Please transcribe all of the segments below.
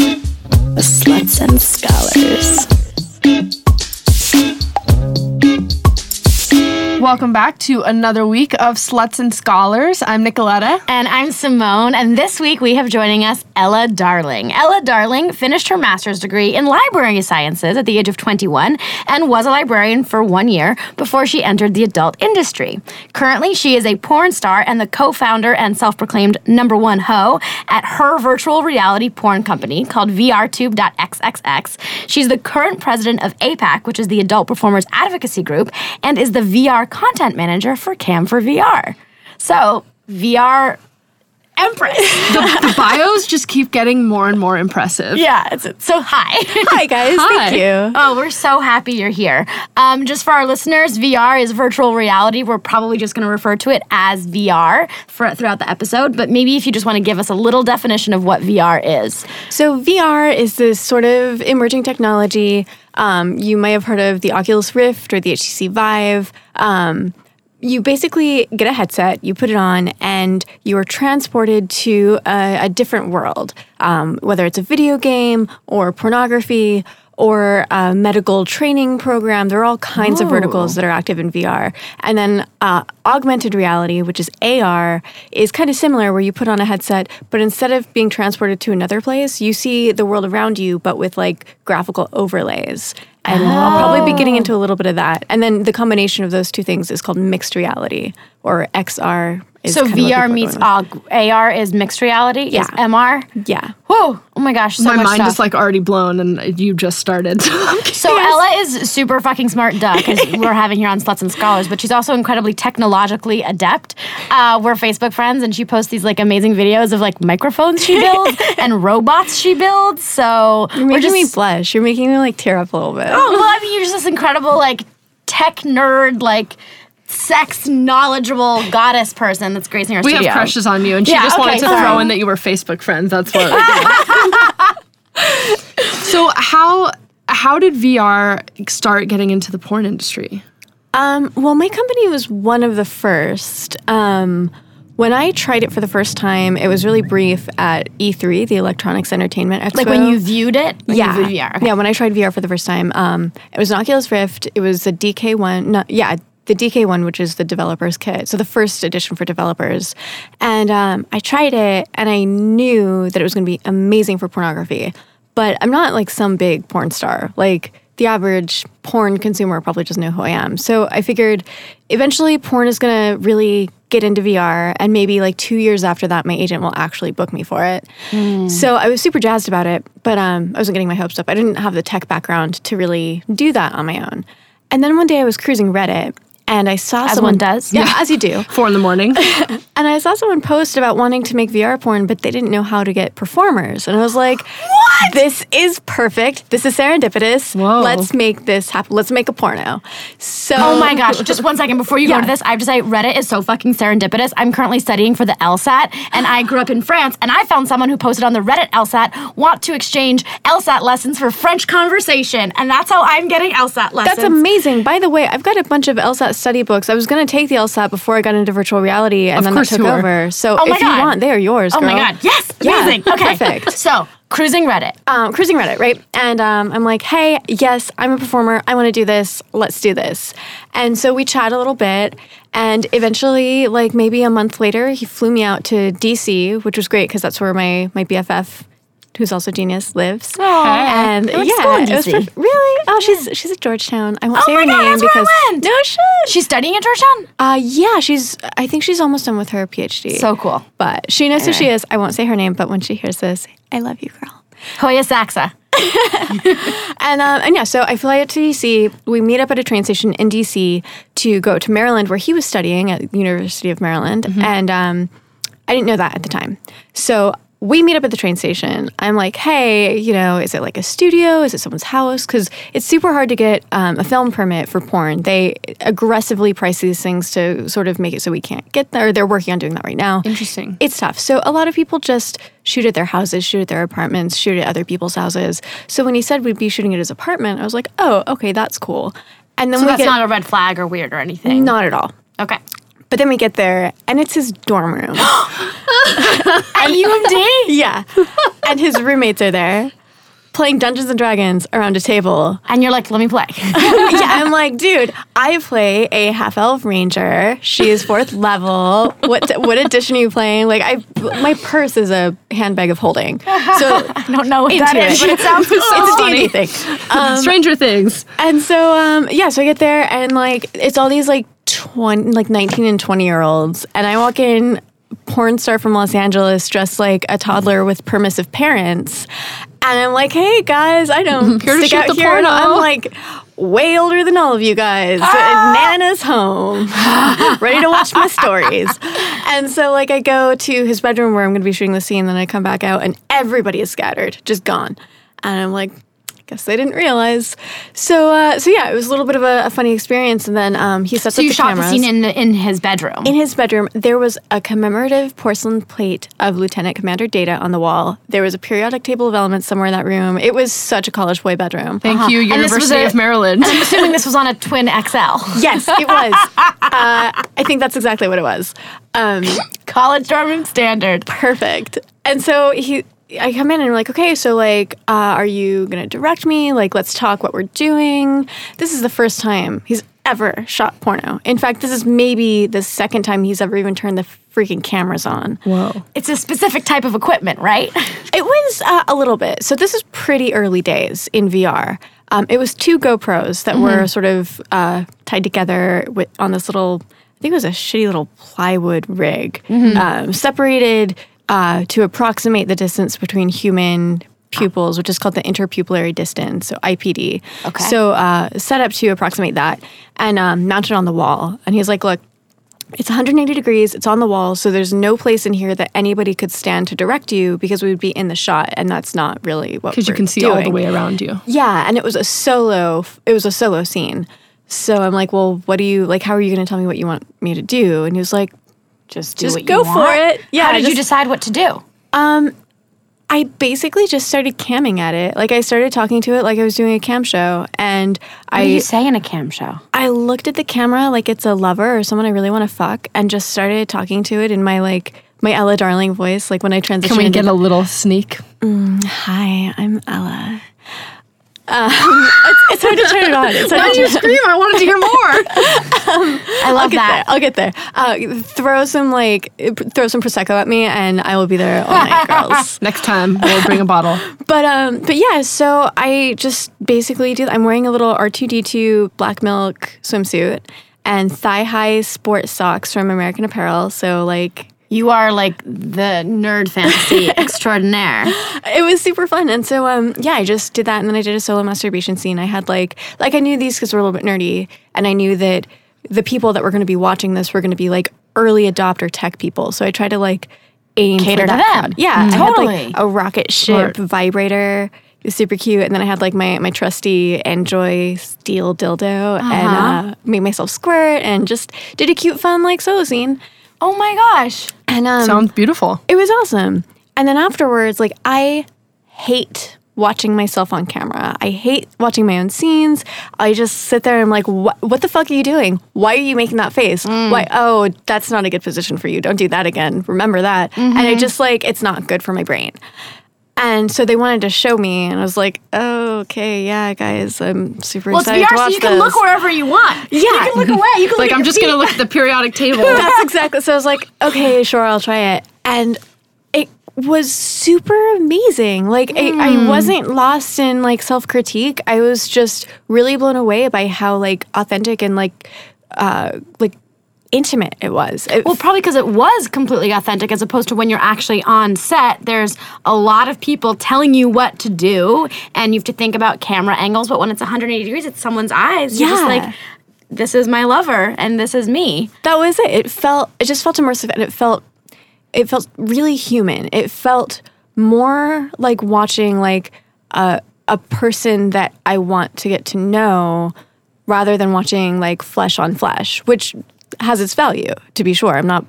The Sluts and Scholars. Welcome back to another week of Sluts and Scholars. I'm Nicoletta. And I'm Simone, and this week we have joining us Ela Darling. Ela Darling finished her master's degree in library sciences at the age of 21 and was a librarian for one year before she entered the adult industry. Currently, she is a porn star and the co founder and self proclaimed number one hoe at her virtual reality porn company called VRTube.xxx. She's the current president of APAC, which is the Adult Performers Advocacy Group, and is the VR content manager for Cam4 VR. So, VR Empress. The bios just keep getting more and more impressive. yeah, it's, so hi. Hi, guys. Hi. Thank you. Oh, we're so happy you're here. Um, just for our listeners, VR is virtual reality. We're probably just going to refer to it as VR for, throughout the episode, but maybe if you just want to give us a little definition of what VR is. So, VR is this sort of emerging technology. Um, you might have heard of the Oculus Rift or the HTC Vive. Um, you basically get a headset, you put it on, and you are transported to a, a different world, um, whether it's a video game or pornography or a medical training program. There are all kinds of verticals that are active in VR. And then uh, augmented reality, which is AR, is kind of similar where you put on a headset, but instead of being transported to another place, you see the world around you, but with like graphical overlays. And I'll probably be getting into a little bit of that. And then the combination of those two things is called mixed reality or XR. So kind of what people VR meets. AUG, AR is mixed reality, is Yeah. MR. Yeah. Whoa! Oh my gosh, so My mind stuff. is like already blown, and you just started. So Ela is super fucking smart, duh, because we're having here on Sluts and Scholars, but she's also incredibly technologically adept. Uh, we're Facebook friends, and she posts these like amazing videos of like microphones she builds and robots she builds. So You're making just me blush. You're making me like tear up a little bit. oh well, I mean, you're just this incredible like tech nerd, like sex knowledgeable goddess person that's gracing our we studio. have crushes on you, and she Yeah, just wanted to sorry. throw in that you were Facebook friends. That's what. so how how did VR start getting into the porn industry? Um, well, my company was one of the first. Um, when I tried it for the first time, it was really brief at E3, the Electronics Entertainment Expo. Like when you viewed it, when yeah, you viewed VR. Okay. yeah. When I tried VR for the first time, um, it was an Oculus Rift. It was a DK one. No, yeah, the DK one, which is the developers kit. So the first edition for developers. And um, I tried it, and I knew that it was going to be amazing for pornography. But I'm not like some big porn star. Like the average porn consumer probably doesn't know who I am. So I figured eventually porn is going to really get into VR. And maybe like two years after that, my agent will actually book me for it. So I was super jazzed about it, but um, I wasn't getting my hopes up. I didn't have the tech background to really do that on my own. And then one day I was cruising Reddit and I saw As someone one does. Yeah, as you do. Four in the morning. And I saw someone post about wanting to make VR porn, but they didn't know how to get performers. And I was like, "What? This is perfect. This is serendipitous. Whoa. Let's make this happen. Let's make a porno." So, Oh my gosh, just one second before you Yeah. go to this, I have to say Reddit is so fucking serendipitous. I'm currently studying for the LSAT and I grew up in France and I found someone who posted on the Reddit LSAT want to exchange LSAT lessons for French conversation and that's how I'm getting LSAT lessons. That's amazing. By the way, I've got a bunch of LSAT study books. I was going to take the LSAT before I got into virtual reality, and Of then course that took you over. So Oh my if you want, they are yours. Oh my god. Yes. Yeah, Amazing. Okay. perfect. So, cruising Reddit. um, cruising Reddit, right? And um, I'm like, hey, yes, I'm a performer. I want to do this. Let's do this. And so we chat a little bit. And eventually, like maybe a month later, he flew me out to DC, which was great because that's where my, my BFF, who's also genius, lives. And I yeah, it was. Really? Oh, she's she's at Georgetown. I won't Oh say her God, name that's where I because no shit. She's studying at Georgetown? Uh, yeah, she's. I think she's almost done with her PhD. So cool. But she knows who she is. I won't say her name, but when she hears this, I love you, girl. Hoya Saxa. And um, and yeah, so I fly out to DC. We meet up at a train station in DC to go to Maryland, where he was studying at the University of Maryland, and um, I didn't know that at the time. So we meet up at the train station. I'm like, hey, you know, is it like a studio? Is it someone's house? Because it's super hard to get um, a film permit for porn. They aggressively price these things to sort of make it so we can't get there. They're working on doing that right now. Interesting. It's tough. So a lot of people just shoot at their houses, shoot at their apartments, shoot at other people's houses. So when he said we'd be shooting at his apartment, I was like, oh, okay, that's cool. And then So we that's get not a red flag or weird or anything. not at all. Okay. But then we get there, and it's his dorm room. At UMD? yeah. And his roommates are there playing Dungeons and Dragons around a table. And you're like, let me play. yeah, I'm like, dude, I play a half elf ranger. She is fourth level. What what edition are you playing? Like, I my purse is a handbag of holding. So I don't know what that is, it. but it sounds so it's a. D&D thing. Stranger Things. And so, um, yeah, so I get there and like it's all these like twenty, like nineteen and twenty year olds, and I walk in, porn star from Los Angeles, dressed like a toddler with permissive parents, and I'm like, hey guys, I don't Here stick out the here. I'm like way older than all of you guys. Nana's home, ready to watch my stories. And so, like, I go to his bedroom where I'm going to be shooting the scene. Then I come back out, and everybody is scattered, just gone. And I'm like, guess they didn't realize. So, uh, so yeah, it was a little bit of a, a funny experience. And then um, he sets So up you the shot cameras. the scene in in his bedroom. In his bedroom, there was a commemorative porcelain plate of Lieutenant Commander Data on the wall. There was a periodic table of elements somewhere in that room. It was such a college boy bedroom. Thank you, And this was University a- of Maryland. I'm assuming this was on a twin XL. Yes, it was. uh, I think that's exactly what it was. Um, College dorm room standard. perfect. And so he, I come in and I'm like, okay, so like, uh, are you gonna direct me? Like, let's talk what we're doing. This is the first time he's ever shot porno. In fact, this is maybe the second time he's ever even turned the freaking cameras on. Whoa. It's a specific type of equipment, right? It was uh, a little bit. So this is pretty early days in VR. Um, it was two GoPros that were sort of uh, tied together with on this little. I think it was a shitty little plywood rig, um, separated uh, to approximate the distance between human pupils, which is called the interpupillary distance, so IPD. Okay. So uh, set up to approximate that and um, mounted on the wall. And he's like, "Look, it's 180 degrees. It's on the wall, so there's no place in here that anybody could stand to direct you because we would be in the shot, and that's not really what. Because you can see all the way around you. Yeah, and it was a solo. It was a solo scene. So I'm like, well, what do you like? How are you going to tell me what you want me to do? And he was like, Just do Just what you go for want. it. Yeah, How did you decide what to do? Um, I basically just started camming at it. Like I started talking to it like I was doing a cam show, and I What do you say in a cam show? I looked at the camera like it's a lover or someone I really want to fuck, and just started talking to it in my like my Ela Darling voice. Like when I transitioned. Can we get into- a little sneak? Hi, I'm Ela. Um, it's, it's hard to turn it on. It's hard to turn scream? I wanted to hear more. I I'll love get that. there. I'll get there. Uh, throw some like throw some prosecco at me, and I will be there all night, girls. Next time, we'll bring a bottle. But um, but yeah. So I just basically do. I'm wearing a little R2D2 black milk swimsuit and thigh high sport socks from American Apparel. So like You are like the nerd fantasy extraordinaire. it was super fun and so um yeah i just did that and then i did a solo masturbation scene i had like like i knew these because we're a little bit nerdy and i knew that the people that were going to be watching this were going to be like early adopter tech people so i tried to like aim Cater for to that them. crowd. yeah i Totally. had like a rocket ship Smart. vibrator it was super cute and then i had like my my trusty Njoy steel dildo and uh, made myself squirt and just did a cute fun like solo scene Oh my gosh. and um Sounds beautiful. it was awesome. And then afterwards, like I hate watching myself on camera. I hate watching my own scenes. I just sit there and I'm like, what, what the fuck are you doing? Why are you making that face? Why? Oh, that's not a good position for you. Don't do that again. Remember that. And I just like, it's not good for my brain. And so they wanted to show me, and I was like, oh, okay, yeah, guys, I'm super excited. Well, it's VR, to so watch you can this. look wherever you want. Yeah. You can look away. You can Like, look I'm just going to look at the periodic table. That's exactly. So I was like, okay, sure, I'll try it. And it was super amazing. Like I, I wasn't lost in like self critique. I was just really blown away by how like authentic and like uh like intimate it was. It, Well, probably because it was completely authentic as opposed to when you're actually on set. There's a lot of people telling you what to do, and you have to think about camera angles. But when it's 180 degrees, it's someone's eyes. You're just Yeah. like, this is my lover, and this is me. that was it. It felt it just felt immersive and it felt it felt really human. It felt more like watching like a a person that I want to get to know rather than watching like flesh on flesh, which has its value to be sure. I'm not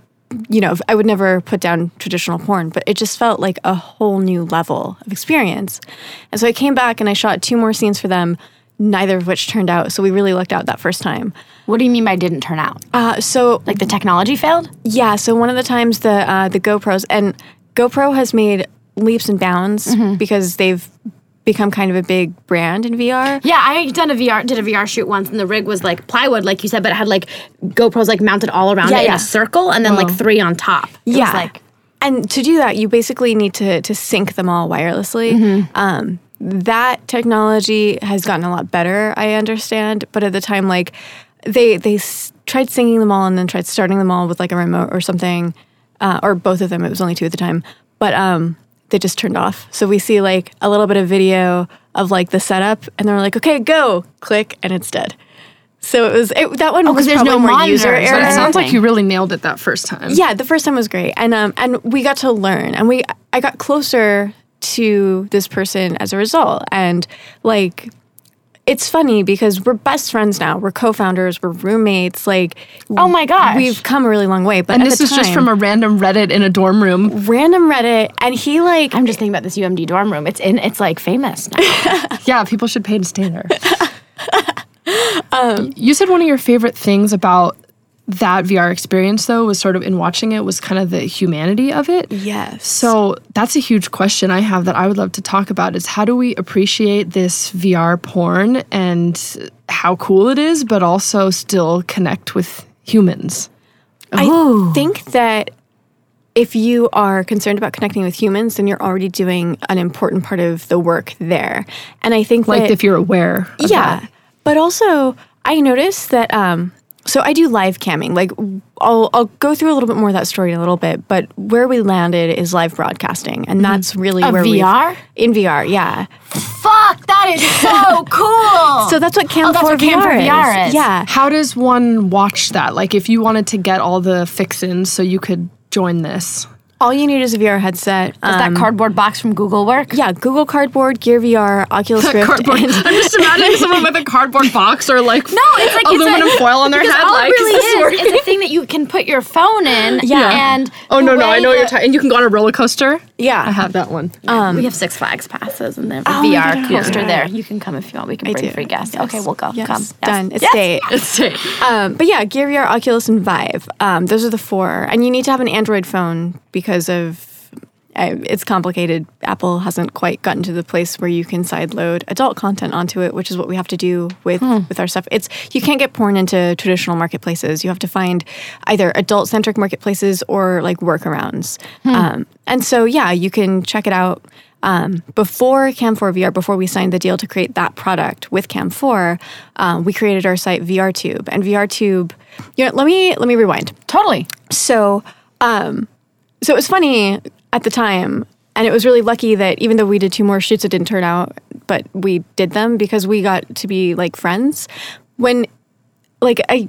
you know, I would never put down traditional porn, but it just felt like a whole new level of experience. And so I came back and I shot two more scenes for them neither of which turned out. So we really lucked out that first time. What do you mean by didn't turn out? Uh, so Like the technology failed? yeah, so one of the times the uh, the GoPros and GoPro has made leaps and bounds Mm-hmm. because they've become kind of a big brand in VR. Yeah, I done a VR did a VR shoot once, and the rig was like plywood, like you said, but it had like GoPros like mounted all around Yeah, it in a circle, and then like three on top. It yeah. like and to do that, you basically need to to sync them all wirelessly. Mm-hmm. Um, that technology has gotten a lot better, I understand, but at the time, like they they s- tried syncing them all and then tried starting them all with like a remote or something, uh, or both of them. It was only two at the time, but um, they just turned off. So we see like a little bit of video of like the setup, and they're like, "Okay, go!" Click, and it's dead. So it was it, that one was 'cause there's probably no more user but it. It sounds like you really nailed it that first time. Yeah, the first time was great, and um, and we got to learn, and we I got closer to this person as a result, and like. It's funny because we're best friends now. We're co-founders. We're roommates. Like, Oh my gosh. we've come a really long way. But And this the is just from a random Reddit in a dorm room. random Reddit, and he like I'm just thinking about this UMD dorm room. It's in. It's like famous now. Yeah, people should pay to stay there. you said one of your favorite things about that VR experience, though, was sort of in watching it was kind of the humanity of it. yes. So that's a huge question I have that I would love to talk about is how do we appreciate this VR porn and how cool it is, but also still connect with humans? I think that if you are concerned about connecting with humans, then you're already doing an important part of the work there. And I think Like that, if you're aware. Of yeah, that. but also I noticed that um, so I do live camming. Like I'll I'll go through a little bit more of that story in a little bit, but where we landed is live broadcasting, and that's really Of where we VR? in VR, yeah. Fuck, that is so cool. So that's what Cam Oh, that's 4 what Cam VR, 4 VR is. Yeah. How does one watch that? Like if you wanted to get all the fix-ins so you could join this. All you need is a VR headset. Does Um, that cardboard box from Google work? yeah, Google Cardboard, Gear VR, Oculus Rift, Cardboard. and I'm just imagining someone with a cardboard box or like No, it's like aluminum it's a, foil on their head. All like, it really is is, it's a thing that you can put your phone in. Yeah. And Oh no, no, I know what you're talking. And you can go on a roller coaster. yeah. I have that one. Um, we have Six Flags passes and then Oh VR God. coaster Yeah. there. You can come if you want. We can I bring do. free guests. Yes. Okay, we'll go. Yes. Come. Yes. Done. It's Yes. date. It's it. Um, but yeah, Gear VR, Oculus, and Vive. Um, those are the four. And you need to have an Android phone because of it's complicated. Apple hasn't quite gotten to the place where you can sideload adult content onto it, which is what we have to do with with our stuff. It's you can't get porn into traditional marketplaces. You have to find either adult centric marketplaces or like workarounds. Um, and so yeah, you can check it out. Um, before Cam4 VR, before we signed the deal to create that product with Cam4, um, we created our site VRTube, and VRTube. You know, let me let me rewind. Totally. So, um, so it was funny at the time, and it was really lucky that even though we did two more shoots, it didn't turn out, but we did them because we got to be like friends. When, like a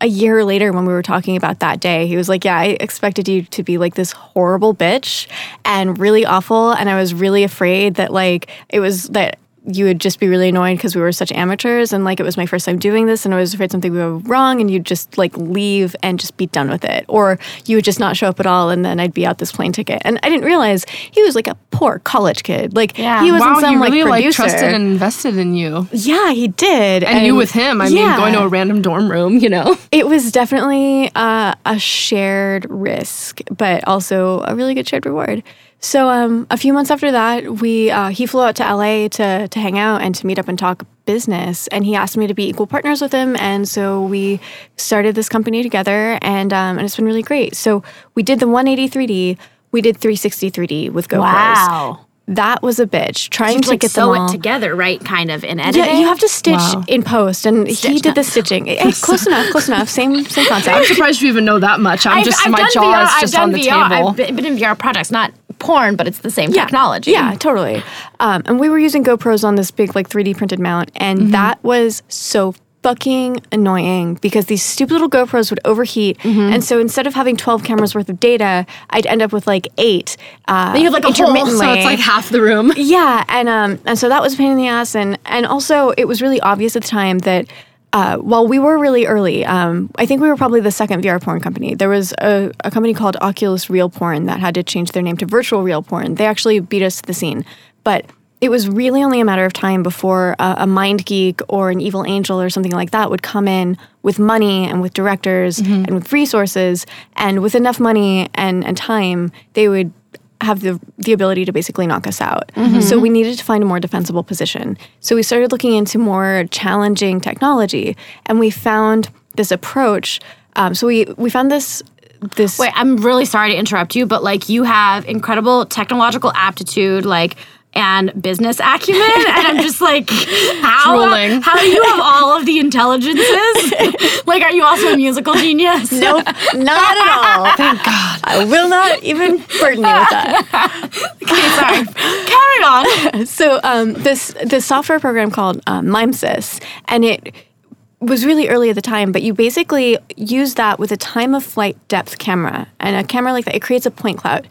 a year later, when we were talking about that day, he was like, "Yeah, I expected you to be like this horrible bitch and really awful, and I was really afraid that like it was that." You would just be really annoyed because we were such amateurs and like it was my first time doing this and I was afraid something would go wrong and you'd just like leave and just be done with it. Or you would just not show up at all and then I'd be out this plane ticket. And I didn't realize he was like a poor college kid. Like Yeah. he wasn't wow, some he really like like trusted and invested in you. yeah, he did. And, you with him. I yeah. mean, going to a random dorm room, you know. It was definitely uh, a shared risk, but also a really good shared reward. So um, a few months after that, we uh, he flew out to LA to to hang out and to meet up and talk business, and he asked me to be equal partners with him, and so we started this company together, and um, and it's been really great. So we did the 180 3D, we did 360 3D with GoPros. Wow. That was a bitch trying to like get sew them all. it together, right? Kind of in editing. Yeah, you have to stitch Wow. in post, and he did the stitching. Eh, close enough, close enough. Same, same concept. I'm surprised you even know that much. I'm just my jaw is just on the VR. table. I've been, been in VR projects, not porn, but it's the same technology. Yeah, totally. Um, and we were using GoPros on this big like 3D printed mount, and Mm-hmm. that was so fucking annoying because these stupid little GoPros would overheat, Mm-hmm. and so instead of having 12 cameras worth of data, I'd end up with like eight. Uh, you have like a hole, intermittently. so it's like half the room. Yeah, and um, and so that was a pain in the ass, and and also it was really obvious at the time that. Uh, while we were really early, um, I think we were probably the second VR porn company. There was a, a company called Oculus Real Porn that had to change their name to Virtual Real Porn. They actually beat us to the scene, but it was really only a matter of time before a, a MindGeek or an Evil Angel or something like that would come in with money and with directors and with resources and with enough money and, and time, they would have the the ability to basically knock us out. So we needed to find a more defensible position. So we started looking into more challenging technology, and we found this approach. Um, so we we found this this Wait, I'm really sorry to interrupt you, but like you have incredible technological aptitude, like and business acumen, and I'm just like, how Drooling. how do you have all of the intelligences? like, are you also a musical genius? Nope, not at all. Thank God. I will not even burden you with that. Okay, sorry. Carry on. So um, this this software program called um, Mimesys, and it was really early at the time, but you basically use that with a time of flight depth camera, and a camera like that it creates a point cloud.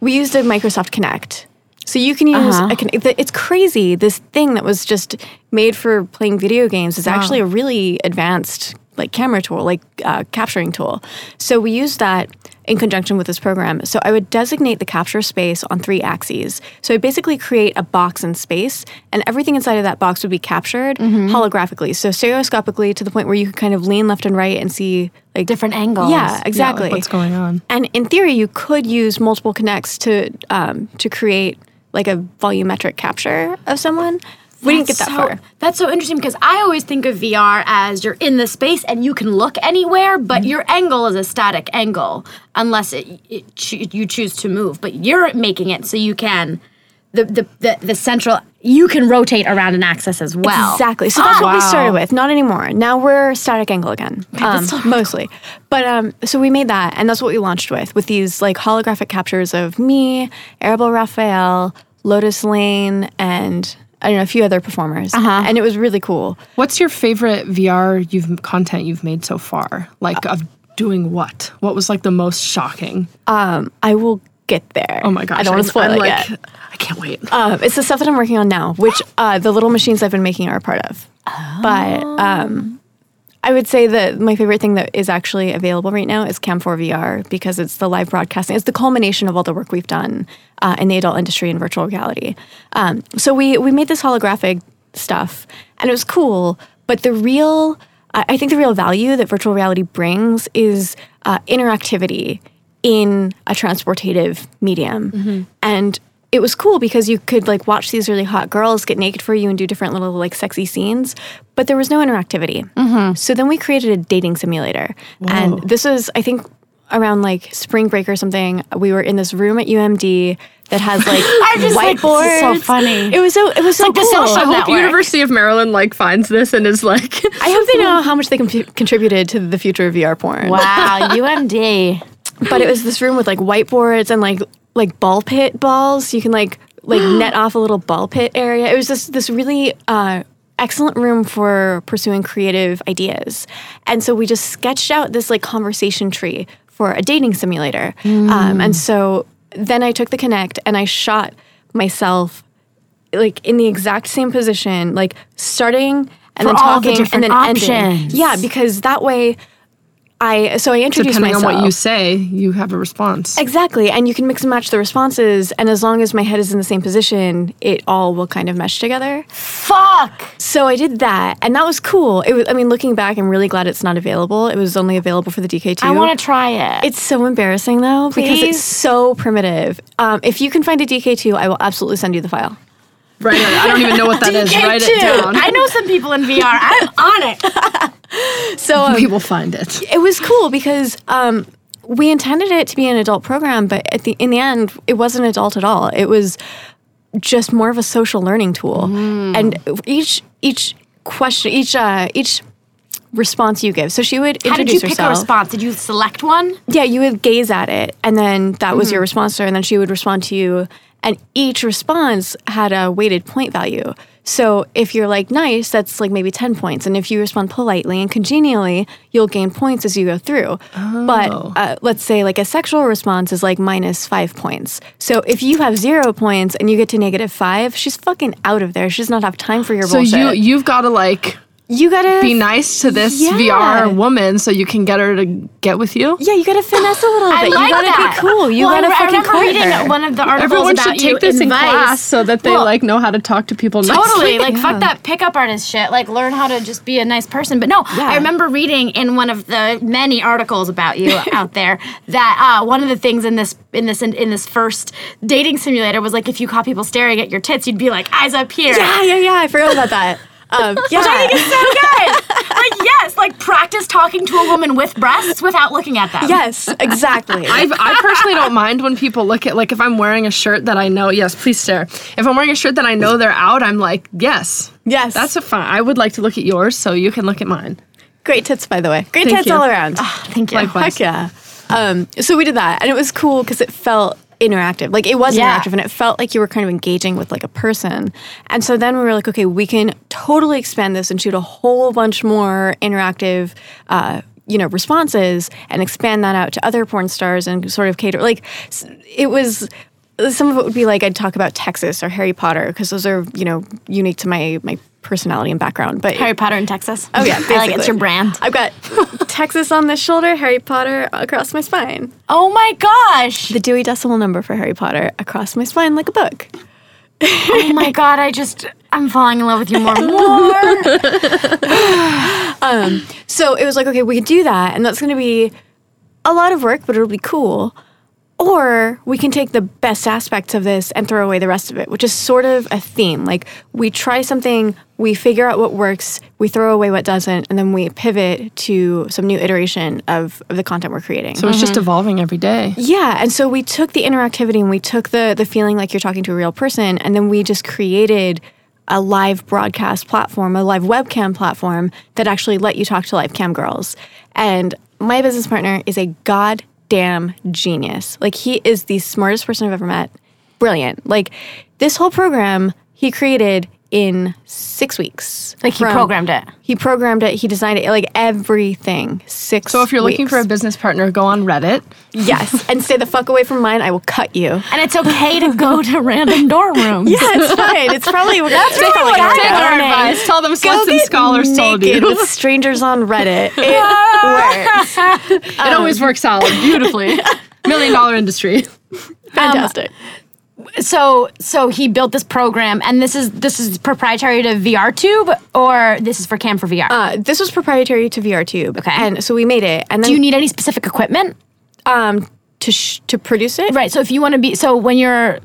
We used a Microsoft Kinect. So you can use a Kin- it's crazy. This thing that was just made for playing video games is actually a really advanced like camera tool, like uh, capturing tool. So we use that in conjunction with this program. So I would designate the capture space on three axes. So I basically create a box in space, and everything inside of that box would be captured holographically, so stereoscopically to the point where you could kind of lean left and right and see like Different angles. Yeah, Yeah, like, exactly. what's going on? And in theory, you could use multiple Kinects to um, to create like a volumetric capture of someone. We didn't get that so, far. That's so interesting because I always think of VR as you're in the space and you can look anywhere, Mm-hmm. but your angle is a static angle unless it, it choo- you choose to move. But you're making it so you can the the the, the central you can rotate around an axis as well. Exactly. So that's what we started with. Not anymore. Now we're static angle again, um, mostly. But um, so we made that, and that's what we launched with, with these like holographic captures of me, Arabelle Raphael, Lotus Lane, and I don't know a few other performers, uh-huh. and it was really cool. What's your favorite VR you've content you've made so far? Like of doing what? What was like the most shocking? Um, I will get there. Oh my gosh! I don't want to spoil I'm it like, yet. I can't wait. Um, it's the stuff that I'm working on now, which uh, the little machines I've been making are a part of. But um, I would say that my favorite thing that is actually available right now is Cam4 VR because it's the live broadcasting. It's the culmination of all the work we've done uh, in the adult industry in virtual reality. Um, so we we made this holographic stuff, and it was cool. But the real, I I think the real value that virtual reality brings is uh, interactivity in a transportative medium, mm-hmm. and it was cool because you could like watch these really hot girls get naked for you and do different little like sexy scenes, but there was no interactivity. Mm-hmm. So then we created a dating simulator, and this was I think around like spring break or something. We were in this room at UMD that has like I just like, whiteboards. is so funny. It was so it was so like the cool. social I hope. University of Maryland like finds this and is like, I hope they know how much they con- contributed to the future of VR porn. Wow, UMD. but it was this room with like whiteboards and like like ball pit balls. You can like like net off a little ball pit area. It was just this really uh, excellent room for pursuing creative ideas. And so we just sketched out this like conversation tree for a dating simulator. Um, and so then I took the Kinect and I shot myself like in the exact same position, like starting and For then all the talking and then ending. Yeah, because that way I so I introduced depending on myself. what you say, you have a response. Exactly. And you can mix and match the responses. And as long as my head is in the same position, it all will kind of mesh together. Fuck. So I did that. And that was cool. It was, I mean, looking back, I'm really glad it's not available. It was only available for the DK2. I want to try it. It's so embarrassing though, because it's so primitive. Um, if you can find a DK2, I will absolutely send you the file. Right. I don't even know what that is. Write it down. I know some people in VR. I'm on it. So um, we will find it. it was cool because um, we intended it to be an adult program, but at the in the end, it wasn't adult at all. It was just more of a social learning tool, and each each question, each uh, each response you give. So she would introduce How did introduce you pick a response? Did you select one? Yeah, you would gaze at it, and then that was your response to her, and then she would respond to you. And each response had a weighted point value. So if you're like nice, that's like maybe 10 points. And if you respond politely and congenially, you'll gain points as you go through. But uh, let's say like a sexual response is like minus five points. So if you have zero points and you get to negative five, she's fucking out of there. She does not have time for your So bullshit. you you've got to like You gotta be nice to this Yeah. VR woman so you can get her to get with you? Yeah, you gotta finesse a little bit. I like you gotta that. be cool. You well, gotta I, I fucking remember reading her. one of the articles Everyone about should you take this in Vice. class so that they Well, like know how to talk to people nicely. Totally. Like, fuck that pickup artist shit. Like, learn how to just be a nice person. But no, I remember reading in one of the many articles about you out there that uh, one of the things in this in this in, in this first dating simulator was like if you caught people staring at your tits, you'd be like eyes up here. Yeah, yeah, yeah. I forgot about that. Um, yeah. Which I think is so good. like, yes, like practice talking to a woman with breasts without looking at them. yes, exactly. I, I personally don't mind when people look at like if I'm wearing a shirt that I know. Yes, please stare. If I'm wearing a shirt that I know they're out, I'm like, yes, yes, that's a fine. I would like to look at yours, so you can look at mine. great tits, by the way. Great Thank tits you. all around. Thank you. Likewise. Heck yeah. Um, so we did that, and it was cool because it felt interactive. Like it was Yeah. interactive, and it felt like you were kind of engaging with like a person. And so then we were like, okay, we can totally expand this and shoot a whole bunch more interactive. Uh, you know responses and expand that out to other porn stars and sort of cater like it was some of it would be like I'd talk about Texas or Harry Potter because those are you know unique to my my personality and background but Harry Potter in Texas. Oh yeah, I like it's your brand. I've got Texas on this shoulder, Harry Potter across my spine. Oh my gosh. The Dewey Decimal Number for Harry Potter across my spine like a book. oh my god, I just I'm falling in love with you more and more. Um, so it was like, okay, we could do that, and that's going to be a lot of work, but it'll be cool. Or we can take the best aspects of this and throw away the rest of it, which is sort of a theme. Like we try something, we figure out what works, we throw away what doesn't, and then we pivot to some new iteration of, of the content we're creating. So it's just mm-hmm. evolving every day. Yeah, and so we took the interactivity and we took the the feeling like you're talking to a real person, and then we just created a live broadcast platform, a live webcam platform that actually let you talk to live cam girls. And my business partner is a goddamn genius. Like he is the smartest person I've ever met. Brilliant. Like this whole program he created in six weeks. Like he programmed it. He programmed it. He designed it. Like everything. Six. So if you're looking for a business partner, go on Reddit. yes, and stay the fuck away from mine, I will cut you. And it's okay to go to random dorm rooms. Yeah, it's fine. It's probably that's really what I Take our advice. Tell them Go sluts and scholars told naked you. with strangers on Reddit. It works. it always works out beautifully. Million dollar industry. Um, Fantastic. So so he built this program and this is this is proprietary to VRTube or this is for Cam4 VR. uh, this was proprietary to VRTube. Okay. and so we made it, and then Do you need any specific equipment? um to sh- to produce it. Right. So if you want to be so when you're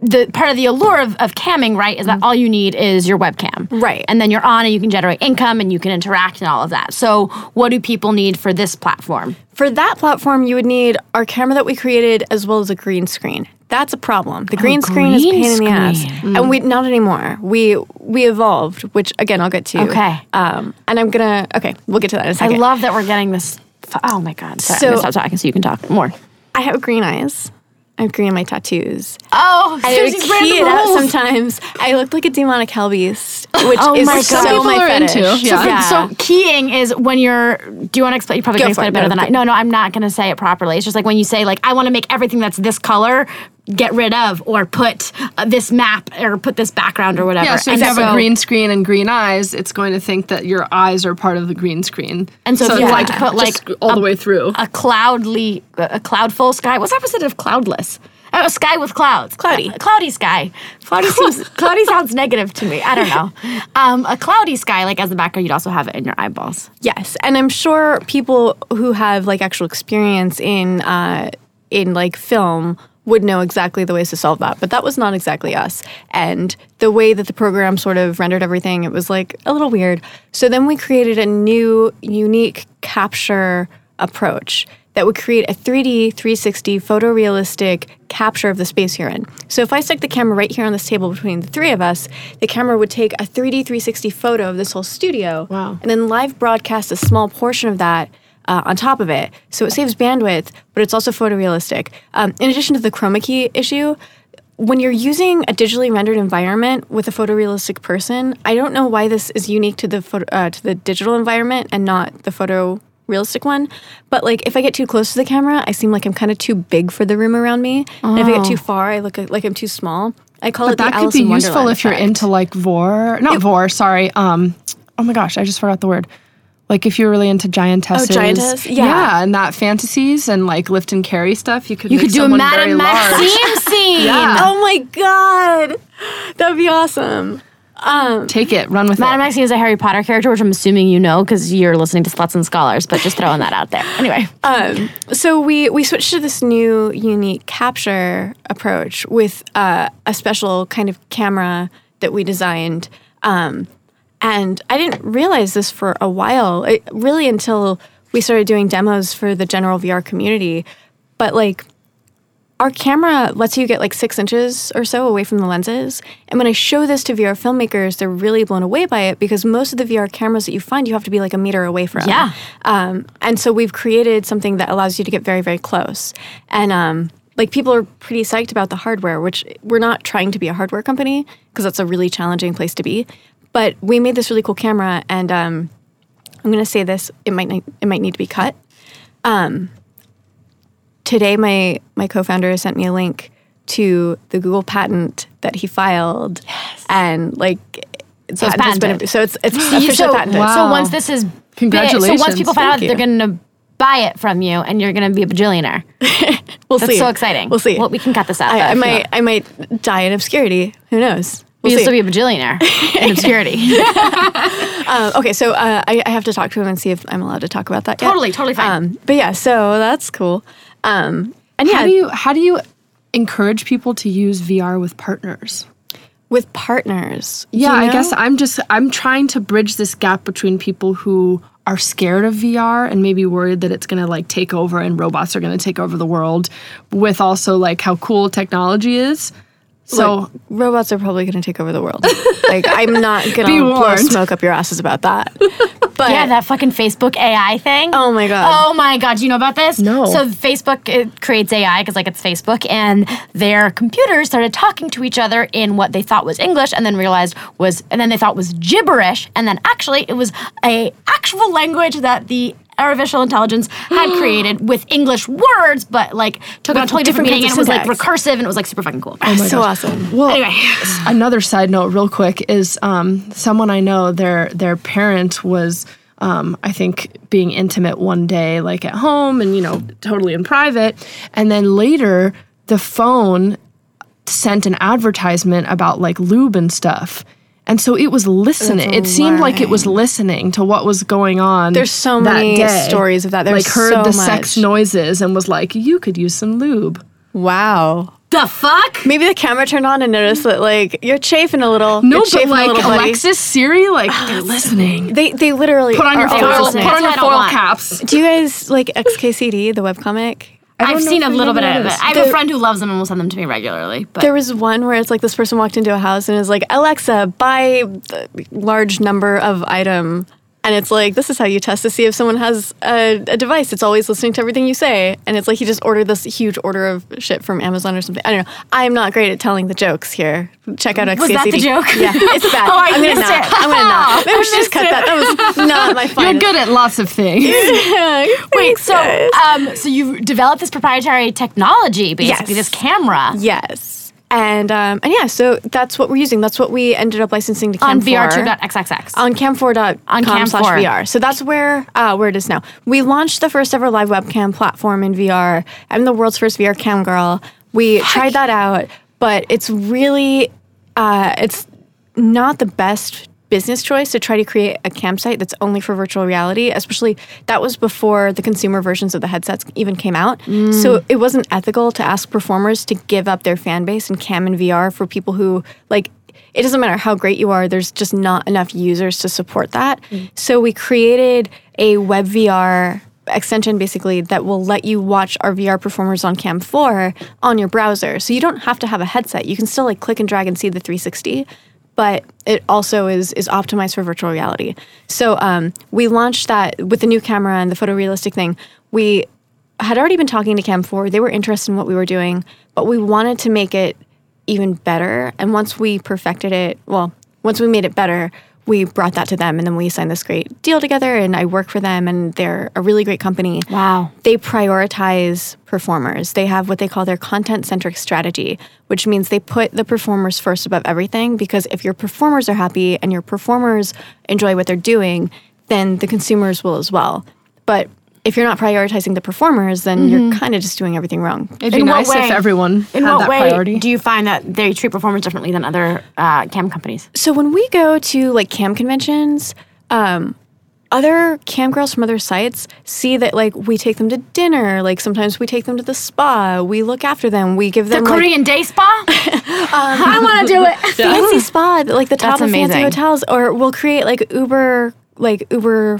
the part of the allure of, of camming, right, is that all you need is your webcam. Right. And then you're on and you can generate income and you can interact and all of that. So what do people need for this platform? For that platform, you would need our camera that we created as well as a green screen. That's a problem. The green screen is a green pain in the ass, screen. and we not anymore. We we evolved, which again I'll get to. Okay. Um, and I'm gonna okay, we'll get to that in a I second. I love that we're getting this. Oh my God. Sorry, So- I'm going to stop talking so you can talk more. I have green eyes. I have green in my tattoos. Oh, I would key it out sometimes. I looked like a demonic hell beast, which Oh is my so God. Some people my are fetish. into, yeah. So keying is when you're. Do you want to explain? You probably Go can explain it. it better No, than go- I. No, no, I'm not going to say it properly. It's just like when you say like I want to make everything that's this color, get rid of, or put uh, this map or put this background or whatever. Yeah, so if And you have a green screen and green eyes, it's going to think that your eyes are part of the green screen. And so if you it's like to put, just like, all the way through. a cloudly, a cloudful sky. What's the opposite of cloudless? Oh, a sky with clouds. Cloudy. A cloudy sky. Cloudy seems cloudy sounds negative to me. I don't know. Um, a cloudy sky, like as the background, you'd also have it in your eyeballs. Yes, and I'm sure people who have like actual experience in uh, in like film would know exactly the ways to solve that. But that was not exactly us, and the way that the program sort of rendered everything, it was like a little weird. So then we created a new, unique capture approach that would create a 3D 360 photorealistic capture of the space you're in. So if I stuck the camera right here on this table between the three of us, the camera would take a 3D 360 photo of this whole studio Wow. and then live broadcast a small portion of that uh, on top of it. So it saves bandwidth, but it's also photorealistic. Um, in addition to the chroma key issue, when you're using a digitally rendered environment with a photorealistic person, I don't know why this is unique to the photo, uh, to the digital environment and not the photorealistic one. But like, if I get too close to the camera, I seem like I'm kind of too big for the room around me. And if I get too far, I look like I'm too small. I call But it the that could Alice be useful Wonderland if you're into like vore, not vore, sorry, um, oh my gosh, I just forgot the word. Like if you're really into giantesses, giantess? Yeah. yeah, and that fantasies and like lift and carry stuff, you could You could do a Madame. Maxime scene. Yeah. Oh my god, that'd be awesome. Um, Take it, run with Madame it. Maxime is a Harry Potter character, which I'm assuming you know because you're listening to Sluts and Scholars, but just throwing that out there. Anyway. um, so we we switched to this new unique capture approach with uh, a special kind of camera that we designed. Um, and I didn't realize this for a while, it, really until we started doing demos for the general VR community. But like our camera lets you get like six inches or so away from the lenses. And when I show this to VR filmmakers, they're really blown away by it because most of the VR cameras that you find, you have to be like a meter away from. Yeah. Um, and so we've created something that allows you to get very, very close. And um, like people are pretty psyched about the hardware, which we're not trying to be a hardware company because that's a really challenging place to be. But we made this really cool camera, and um, I'm going to say this: it might ne- it might need to be cut. Um, today, my my co-founder sent me a link to the Google patent that he filed, and like So it's patent has been- so it's it's You- officially so, patented. so once this is big- so once people find out Thank that they're going to buy it from you and you're going to be a bajillionaire. We'll That's see. so exciting. We'll see. Well, we can cut this out. I, I might. I might die in obscurity. Who knows? But We'll you'll see. still be a bajillionaire in obscurity. Uh, okay, so uh, I, I have to talk to him and see if I'm allowed to talk about that. yet. Totally, totally fine. Um, but yeah, so that's cool. Um, and yeah, How do you how do you encourage people to use VR with partners? with partners. you Yeah, I guess I'm just I'm trying to bridge this gap between people who are scared of VR and maybe worried that it's going to like take over and robots are going to take over the world with also like how cool technology is. So Look, robots are probably going to take over the world. like I'm not going to blow warned. smoke up your asses about that. But yeah, that fucking Facebook AI thing. oh my god. Oh my god, do you know about this? No. So Facebook it creates AI because like it's Facebook, and their computers started talking to each other in what they thought was English, and then realized was, and then they thought was gibberish, and then actually it was a actual language that the artificial intelligence had created with English words, but like took on a totally different, different meaning, and it was like recursive, and it was like super fucking cool. Oh my so awesome. Well, Anyway. another side note, real quick, is um, someone I know. Their their parent was, um, I think, being intimate one day, like at home, and you know, totally in private. And then later, the phone sent an advertisement about like lube and stuff. And so it was listening. It seemed like it was listening to what was going on. There's so that many day. stories of that. There's like heard so the sex noises and was like, "You could use some lube." Wow. The fuck? Maybe the camera turned on and noticed that like you're chafing a a little. No, you're but chafing a like little. Alexis, Siri, like oh, they're listening. They they literally Put on your are always foil, put on your what I don't foil caps. Do you guys like XKCD, the webcomic? I've seen a little bit of it. I have The- a friend who loves them and will send them to me regularly. But There was one where it's like this person walked into a house and is like, Alexa, buy the large number of item. And it's like, this is how you test to see if someone has a, a device. It's always listening to everything you say. And it's like he just ordered this huge order of shit from Amazon or something. I don't know. I'm not great at telling the jokes here. Check out XKCD. Was that the joke? Yeah, it's bad. Oh, I am gonna missed not. it. I'm gonna not. Maybe we should just cut that. That was not my fault. You're good at lots of things. Wait, so um, so you developed this proprietary technology, basically Yes. this camera Yes. And um, and yeah, so that's what we're using. That's what we ended up licensing to Cam on VR2.xxx. on cam4.com On Cam4. slash VR. So that's where uh, where it is now. We launched the first ever live webcam platform in VR. I'm the world's first VR cam girl. We tried that out, but it's really uh, it's not the best business choice to try to create a campsite that's only for virtual reality, especially that was before the consumer versions of the headsets even came out. So mm. it wasn't ethical to ask performers to give up their fan base and cam and VR for people who like it doesn't matter how great you are, there's just not enough users to support that. Mm. So we created a web VR extension basically that will let you watch our VR performers on Cam 4 on your browser. So you don't have to have a headset. You can still like click and drag and see the 360 but it also is is optimized for virtual reality. So um, we launched that with the new camera and the photorealistic thing. We had already been talking to Cam4. They were interested in what we were doing, but we wanted to make it even better. And once we perfected it, well, once we made it better, we brought that to them and then we signed this great deal together and I work for them and they're a really great company. Wow. They prioritize performers. They have what they call their content centric strategy, which means they put the performers first above everything because if your performers are happy and your performers enjoy what they're doing, then the consumers will as well. But if you're not prioritizing the performers, then you're kind of just doing everything wrong. It'd be In what nice if way? everyone In had what that way priority. do you find that they treat performers differently than other uh, cam companies? So when we go to like cam conventions, um, other cam girls from other sites see that like we take them to dinner. Like sometimes we take them to the spa. We look after them. We give them The them like, Korean day spa? I want to do it. fancy spa, like the top That's of fancy hotels, or we'll create like Uber, like Uber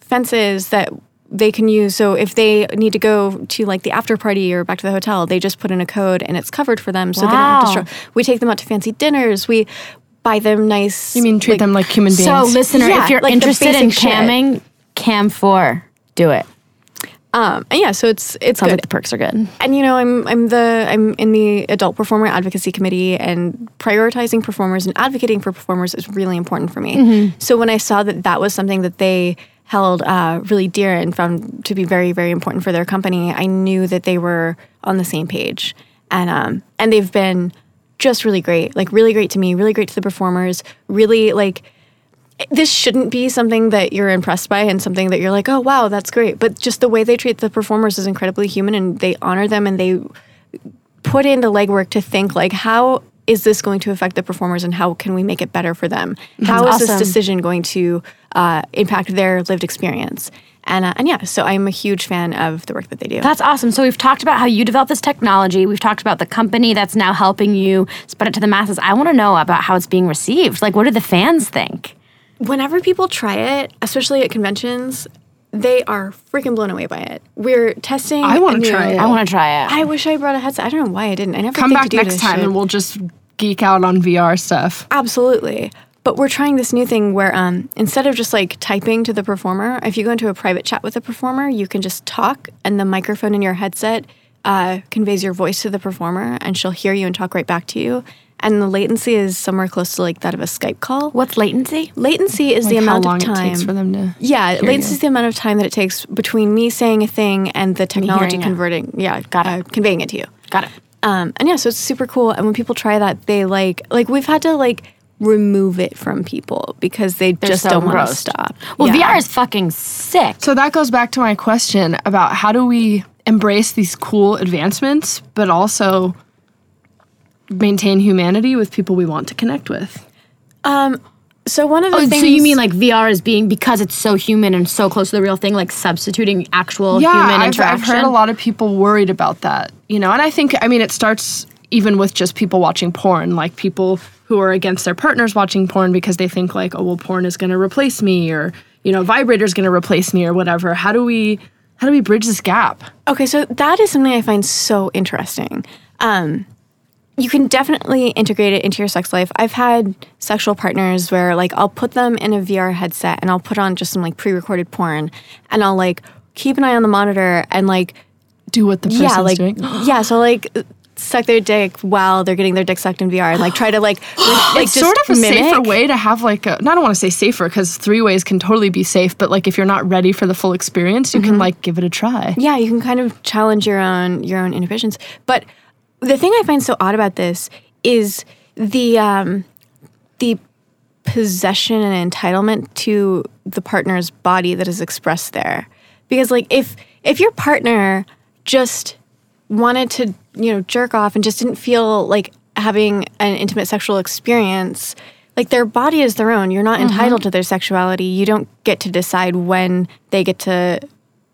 fences that they can use. So if they need to go to like the after party or back to the hotel, they just put in a code and it's covered for them. So they don't have to. Wow. Str- we take them out to fancy dinners. We buy them nice. you mean treat them like human beings? So, listener, Yeah, if you're like interested in shit. camming, Cam 4, do it. Um, and yeah, so it's it's Sounds good. like the perks are good. and you know, I'm I'm the I'm in the adult performer advocacy committee, and prioritizing performers and advocating for performers is really important for me. So when I saw that that was something that they held uh, really dear and found to be very very important for their company, I knew that they were on the same page, and um and they've been just really great, like really great to me, really great to the performers, really like this shouldn't be something that you're impressed by and something that you're like, oh wow, that's great. But just the way they treat the performers is incredibly human, and they honor them and they put in the legwork to think like, how is this going to affect the performers and how can we make it better for them? How is awesome. this decision going to uh, impact their lived experience? And uh, and yeah, so I'm a huge fan of the work that they do. That's awesome. So we've talked about how you develop this technology. We've talked about the company that's now helping you spread it to the masses. I want to know about how it's being received. Like, what do the fans think? whenever people try it, especially at conventions, they are freaking blown away by it. We're testing. I wanna try it. I want to try it. I wish I brought a headset. I don't know why I didn't. I never Come think back to do next this time shit. and we'll just geek out on VR stuff. Absolutely. But we're trying this new thing where um, instead of just like typing to the performer, if you go into a private chat with a performer, you can just talk and the microphone in your headset uh, conveys your voice to the performer and she'll hear you and talk right back to you. And the latency is somewhere close to like that of a Skype call. What's latency? Latency is the Like how amount long of time it takes for them to. Yeah, hear latency you. is the amount of time that it takes between me saying a thing and the technology hearing it. converting. Yeah, Got uh, it. conveying it to you. Got it. Um, and yeah, so it's super cool. And when people try that, they like like we've had to like remove it from people because they just so don't want to stop. Well, Yeah. VR is fucking sick. So that goes back to my question about how do we embrace these cool advancements, but also maintain humanity with people we want to connect with. Um, So one of the Oh, things. so you mean like VR is being because it's so human and so close to the real thing, like substituting actual human I've, I've heard a lot of people worried about that, you know, and I think, I mean, it starts even with just people watching porn, like people who are against their partners watching porn because they think like, oh, well, porn is going to replace me, or you know, vibrator's going to replace me, or whatever. How do we, how do we bridge this gap? Okay, so that is something I find so interesting. Um, you can definitely integrate it into your sex life. I've had sexual partners where like I'll put them in a VR headset and I'll put on just some like pre-recorded porn and I'll like keep an eye on the monitor and like Do what the person's yeah, like doing. yeah, so like suck their dick while they're getting their dick sucked in VR and like try to like like sort of a mimic. safer way to have like a, no, I don't want to say safer because three ways can totally be safe, but like if you're not ready for the full experience, you Mm-hmm. can like give it a try. yeah you can kind of challenge your own your own inhibitions but the thing i find so odd about this is the um the possession and entitlement to the partner's body that is expressed there. Because like if if your partner just wanted to you know jerk off and just didn't feel like having an intimate sexual experience like their body is their own. You're not entitled to their sexuality. You don't get to decide when they get to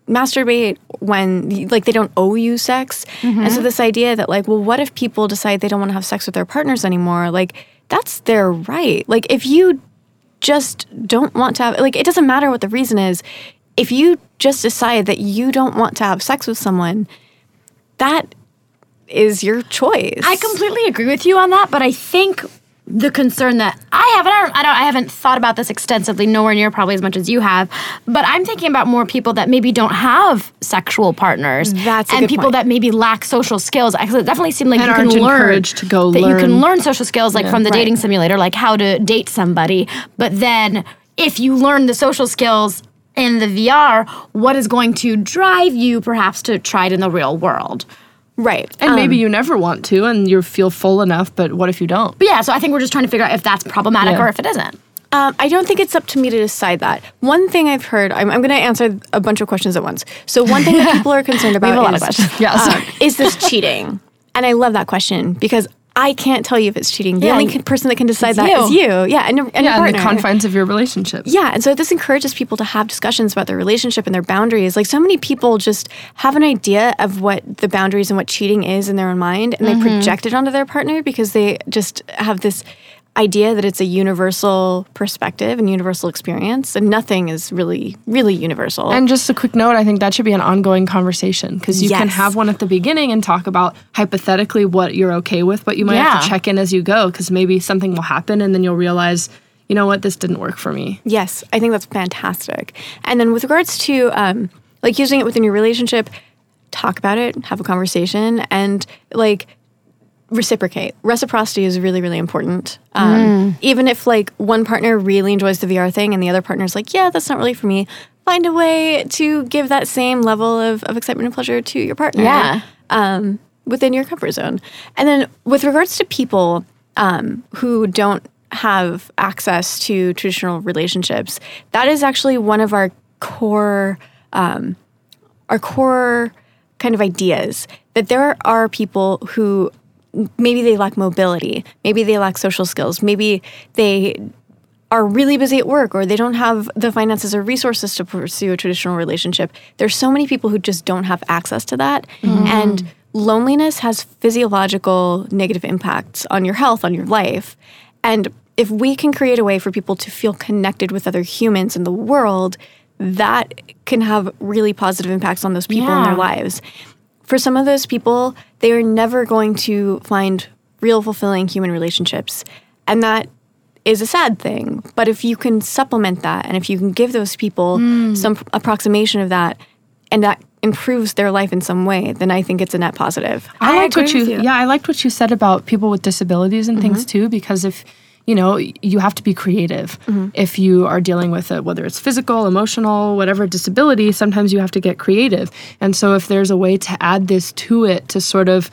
masturbate when like they don't owe you sex. And so mm-hmm. this idea that like well what if people decide they don't want to have sex with their partners anymore? Like that's their right. Like if you just don't want to have like it doesn't matter what the reason is. If you just decide that you don't want to have sex with someone that is your choice. I completely agree with you on that, but I think the concern that I have, and I don't, I don't, I haven't thought about this extensively, nowhere near probably as much as you have, but I'm thinking about more people that maybe don't have sexual partners, That's and people point. that maybe lack social skills. Because it definitely seemed like And you can learn to go that you can learn. learn social skills like from the Right. dating simulator, like how to date somebody, but then if you learn the social skills in the VR, what is going to drive you perhaps to try it in the real world? Right. And maybe Um, you never want to, and you feel full enough. But what if you don't? But yeah, so I think we're just trying to figure out if that's problematic Yeah. or if it isn't. Um, I don't think it's up to me to decide that. One thing I've heard, I'm, I'm going to answer a bunch of questions at once. So one thing that people are concerned about have a lot is, of questions. Yeah, um, is this cheating? And I love that question because I can't tell you if it's cheating. The Yeah, only can- person that can decide that you. is you. Yeah, and, and Yeah, in the confines of your relationship. Yeah, and so this encourages people to have discussions about their relationship and their boundaries. Like so many people just have an idea of what the boundaries and what cheating is in their own mind, and they mm-hmm. project it onto their partner because they just have this idea that it's a universal perspective and universal experience, and nothing is really, really universal. And just a quick note, I think that should be an ongoing conversation because you can have one at the beginning and talk about hypothetically what you're okay with, but you might have to check in as you go because maybe something will happen and then you'll realize, you know what, this didn't work for me. Yes, I think that's fantastic. And then with regards to um, like using it within your relationship, talk about it, have a conversation, and like reciprocate. Reciprocity is really, really important. Um, Even if like one partner really enjoys the VR thing and the other partner's like, yeah, that's not really for me. Find a way to give that same level of, of excitement and pleasure to your partner. Yeah. Um, within your comfort zone. And then with regards to people um, who don't have access to traditional relationships, that is actually one of our core um, our core kind of ideas that there are people who maybe they lack mobility, maybe they lack social skills, maybe they are really busy at work or they don't have the finances or resources to pursue a traditional relationship. There's so many people who just don't have access to that. Mm-hmm. And loneliness has physiological negative impacts on your health, on your life. And if we can create a way for people to feel connected with other humans in the world, that can have really positive impacts on those people in their lives. For some of those people, they are never going to find real fulfilling human relationships. And that is a sad thing. But if you can supplement that and if you can give those people mm. some approximation of that and that improves their life in some way, then I think it's a net positive. I, liked what you, you. yeah, I liked what you said about people with disabilities and things mm-hmm. too, because if you know, you have to be creative. Mm-hmm. If you are dealing with it, whether it's physical, emotional, whatever disability, sometimes you have to get creative. And so, if there's a way to add this to it to sort of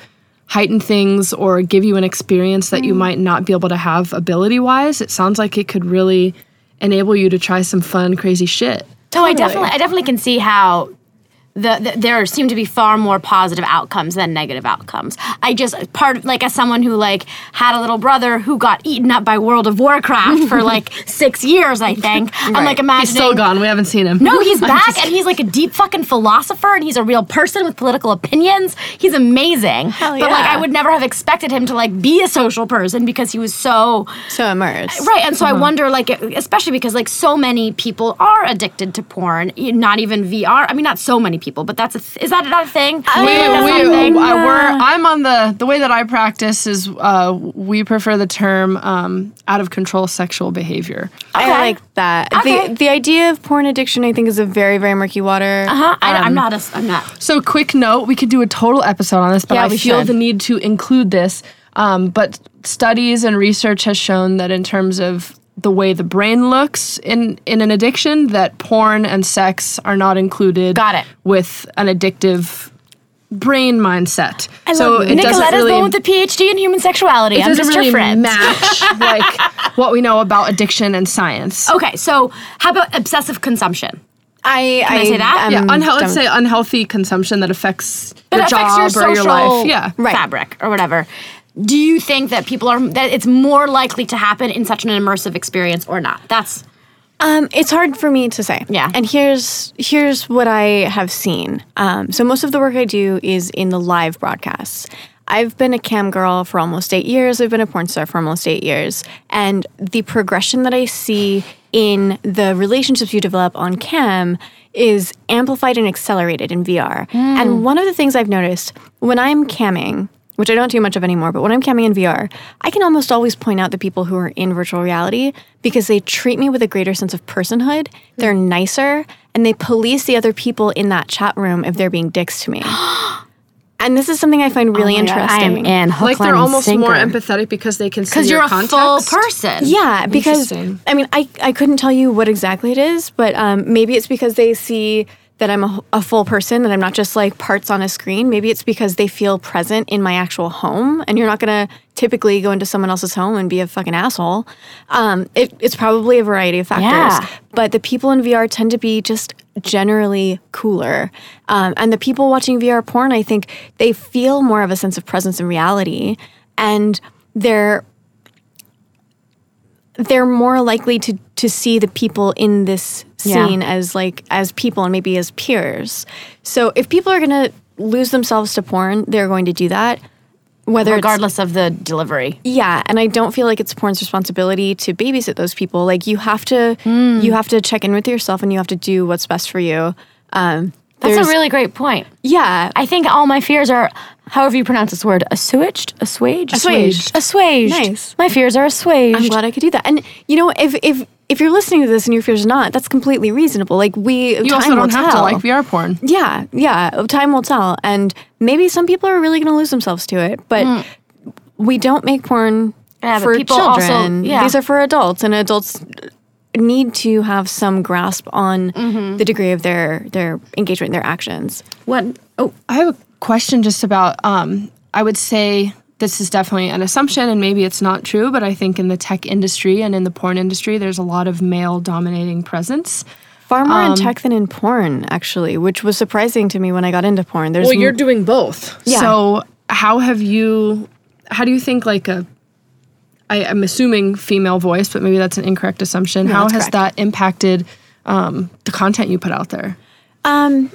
heighten things or give you an experience that you mm. might not be able to have ability wise, it sounds like it could really enable you to try some fun, crazy shit. So I definitely, I definitely can see how the, the there seem to be far more positive outcomes than negative outcomes. I just part like as someone who like had a little brother who got eaten up by World of Warcraft for like six years, I think. I'm like Right. imagining He's still gone. We haven't seen him. No, he's back and he's like a deep fucking philosopher and he's a real person with political opinions. He's amazing. Hell But like. I would never have expected him to like be a social person because he was so So immersed. Uh, right, and so I uh-huh. wonder, like, especially because like so many people are addicted to porn, not even VR. I mean, not so many people, but that's a th- is that not a thing? we, That's not a we, thing? uh, we're, I'm on the the way that I practice is uh, we prefer the term um, out of control sexual behavior. I like that. Okay. The the idea of porn addiction, I think, is a very very murky water. Uh-huh. I, Um, I'm not. A, s- I'm not. So, quick note: we could do a total episode on this, but Yeah, I we feel should. the need to include this. Um, but studies and research has shown that in terms of the way the brain looks in in an addiction, that porn and sex are not included. Got it. With an addictive brain mindset. so love it doesn't Nicoletta's really. the one with the PhD in human sexuality. it I'm doesn't just really her friend. match like what we know about addiction and science. Okay, so how about obsessive consumption? I I say that? am Yeah, unhealthy. Let's say unhealthy consumption that affects That your affects job your or your life. Yeah, Right. fabric or whatever. Do you think that people are that it's more likely to happen in such an immersive experience or not? That's Um, it's hard for me to say. Yeah. And here's here's what I have seen. Um, so most of the work I do is in the live broadcasts. I've been a cam girl for almost eight years. I've been a porn star for almost eight years, and the progression that I see in the relationships you develop on cam is amplified and accelerated in VR. And one of the things I've noticed when I'm camming which I don't do much of anymore, but when I'm camming in VR, I can almost always point out the people who are in virtual reality because they treat me with a greater sense of personhood. They're nicer and they police the other people in that chat room if they're being dicks to me. and this is something I find really Oh my God, I am interesting. in. Hook, like they're and almost more empathetic because they can see Because your you're a context. full person. Yeah, because I mean, I, I couldn't tell you what exactly it is, but um, maybe it's because they see that I'm a, a full person, that I'm not just like parts on a screen. Maybe it's because they feel present in my actual home, and you're not gonna typically go into someone else's home and be a fucking asshole. Um, it, it's probably a variety of factors, Yeah. but the people in VR tend to be just generally cooler. Um, and the people watching VR porn, I think they feel more of a sense of presence and reality, and they're they're more likely to to see the people in this Yeah. scene as like as people and maybe as peers. So if people are going to lose themselves to porn, they're going to do that whether it's Regardless of the delivery. yeah, and I don't feel like it's porn's responsibility to babysit those people. Like you have to Hmm. you have to check in with yourself and you have to do what's best for you. Um That's there's- a really great point. yeah. I think all my fears are, however you pronounce this word, assuaged, assuaged, Assuaged. assuaged. Nice. My fears are assuaged. I'm glad I could do that. And you know, if if if you're listening to this and your fears are not, that's completely reasonable. Like we You time also don't have to tell. like VR porn. Yeah, yeah. Time will tell. And maybe some people are really going to lose themselves to it, but hmm. we don't make porn Yeah, for people also- children. yeah. These are for adults, and adults need to have some grasp on the degree of their their engagement, their actions. what? Oh, I have a question just about. Um, I would say this is definitely an assumption, and maybe it's not true, but I think in the tech industry and in the porn industry, there's a lot of male dominating presence. Far more Um, in tech than in porn, actually, which was surprising to me when I got into porn. There's well, you're m- doing both. Yeah. So how have you? How do you think like a? I, I'm assuming female voice, but maybe that's an incorrect assumption. how has correct. that impacted um, the content you put out there? um,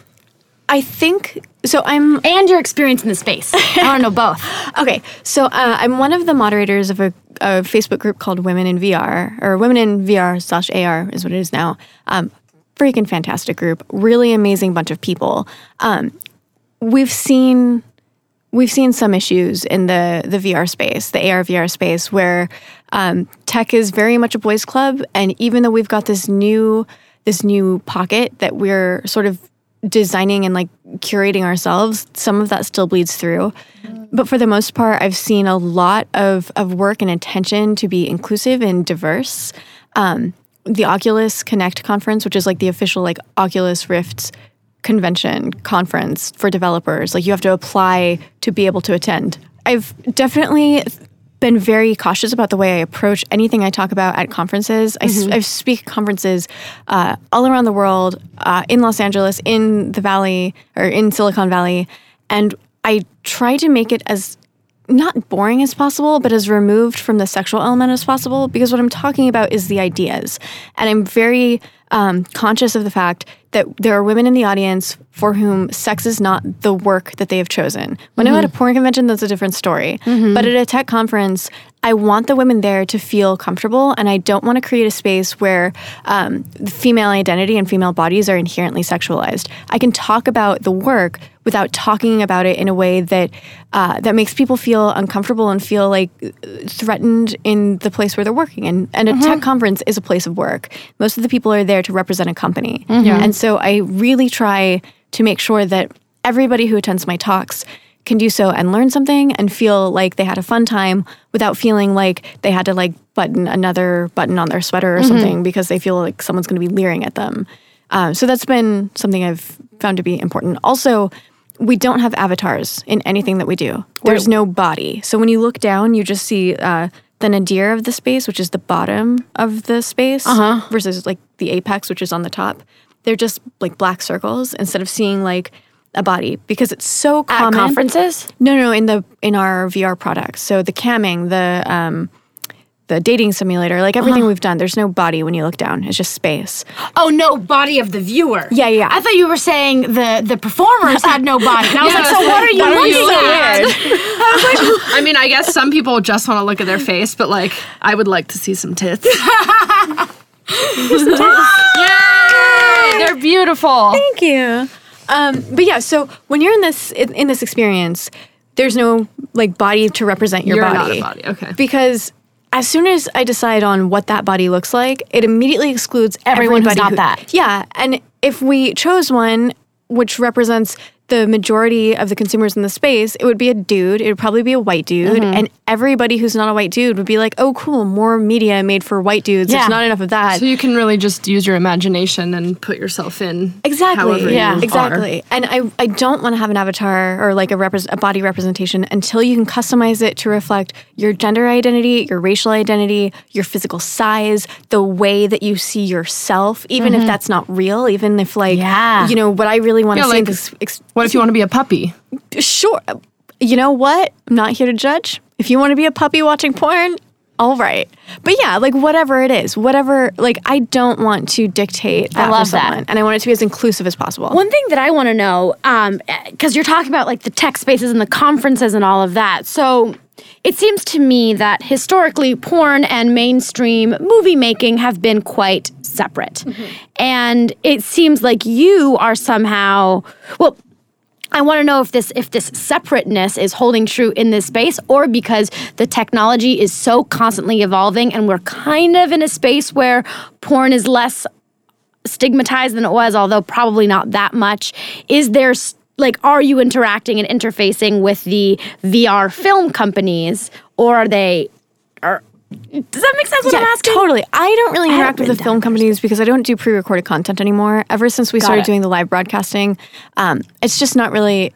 I think so. I'm and your experience in the space. I don't know both. Okay, so uh, I'm one of the moderators of a, a Facebook group called Women in VR, or Women in VR slash AR is what it is now. Um, freaking fantastic group, really amazing bunch of people. Um, we've seen we've seen some issues in the the VR space, the AR VR space, where um, tech is very much a boys' club, and even though we've got this new this new pocket that we're sort of designing and like curating ourselves, some of that still bleeds through. But for the most part, I've seen a lot of of work and attention to be inclusive and diverse. Um, the Oculus Connect conference, which is like the official like Oculus Rift convention conference for developers. Like you have to apply to be able to attend. I've definitely been very cautious about the way I approach anything I talk about at conferences. I speak at conferences uh, all around the world, uh, in Los Angeles, in the Valley, or in Silicon Valley, and I try to make it as not boring as possible, but as removed from the sexual element as possible, because what I'm talking about is the ideas. And I'm very um, conscious of the fact that there are women in the audience for whom sex is not the work that they have chosen. When I'm at a porn convention, that's a different story. But at a tech conference, I want the women there to feel comfortable, and I don't want to create a space where um, female identity and female bodies are inherently sexualized. I can talk about the work without talking about it in a way that uh, that makes people feel uncomfortable and feel like uh, threatened in the place where they're working. And, and a tech conference is a place of work. Most of the people are there to represent a company. And so I really try to make sure that everybody who attends my talks can do so and learn something and feel like they had a fun time without feeling like they had to like button another button on their sweater or something because they feel like someone's going to be leering at them. Um, so that's been something I've found to be important. Also, we don't have avatars in anything that we do. There's no body. So when you look down, you just see uh, the nadir of the space, which is the bottom of the space, versus like the apex, which is on the top. They're just like black circles instead of seeing like a body because it's so At common. conferences? No, no, in the in our VR products. So the camming, the um, the dating simulator, like everything we've done, there's no body when you look down. It's just space. Oh no, body of the viewer. Yeah, yeah. I thought you were saying the the performers had no body. And I was like, so what are you What are you looking looking at? I mean, I guess some people just want to look at their face, but like, I would like to see some tits. Yay! They're beautiful. Thank you. Um, but yeah, so when you're in this in, in this experience, there's no like body to represent your You're body. not a body. Okay. Because as soon as I decide on what that body looks like, it immediately excludes Everyone who's not who- that. Yeah, and if we chose one which represents the majority of the consumers in the space, it would be a dude. It would probably be a white dude, Mm-hmm. and everybody who's not a white dude would be like, "Oh, cool, more media made for white dudes. Yeah. There's not enough of that." So you can really just use your imagination and put yourself in. Exactly. Yeah. you are. exactly. And I, I don't want to have an avatar or like a, repres a body representation until you can customize it to reflect your gender identity, your racial identity, your physical size, the way that you see yourself, even if that's not real, even if like, Yeah. you know, what I really want to Yeah, see like- this. Ex- What if you want to be a puppy? sure. You know what? I'm not here to judge. If you want to be a puppy watching porn, all right. But yeah, like whatever it is, whatever, like I don't want to dictate that love for that. And I want it to be as inclusive as possible. One thing that I want to know, um, eh, because you're talking about like the tech spaces and the conferences and all of that. So it seems to me that historically, porn and mainstream movie making have been quite separate. Mm-hmm. And it seems like you are somehow, well, I want to know if this if this separateness is holding true in this space or because the technology is so constantly evolving and we're kind of in a space where porn is less stigmatized than it was, although probably not that much. Is there like are you interacting and interfacing with the VR film companies or are they are does that make sense what I'm Yeah, asking? totally. I don't really interact with the film companies because I don't do pre-recorded content anymore. Ever since we started it. doing the live broadcasting, um, it's just not really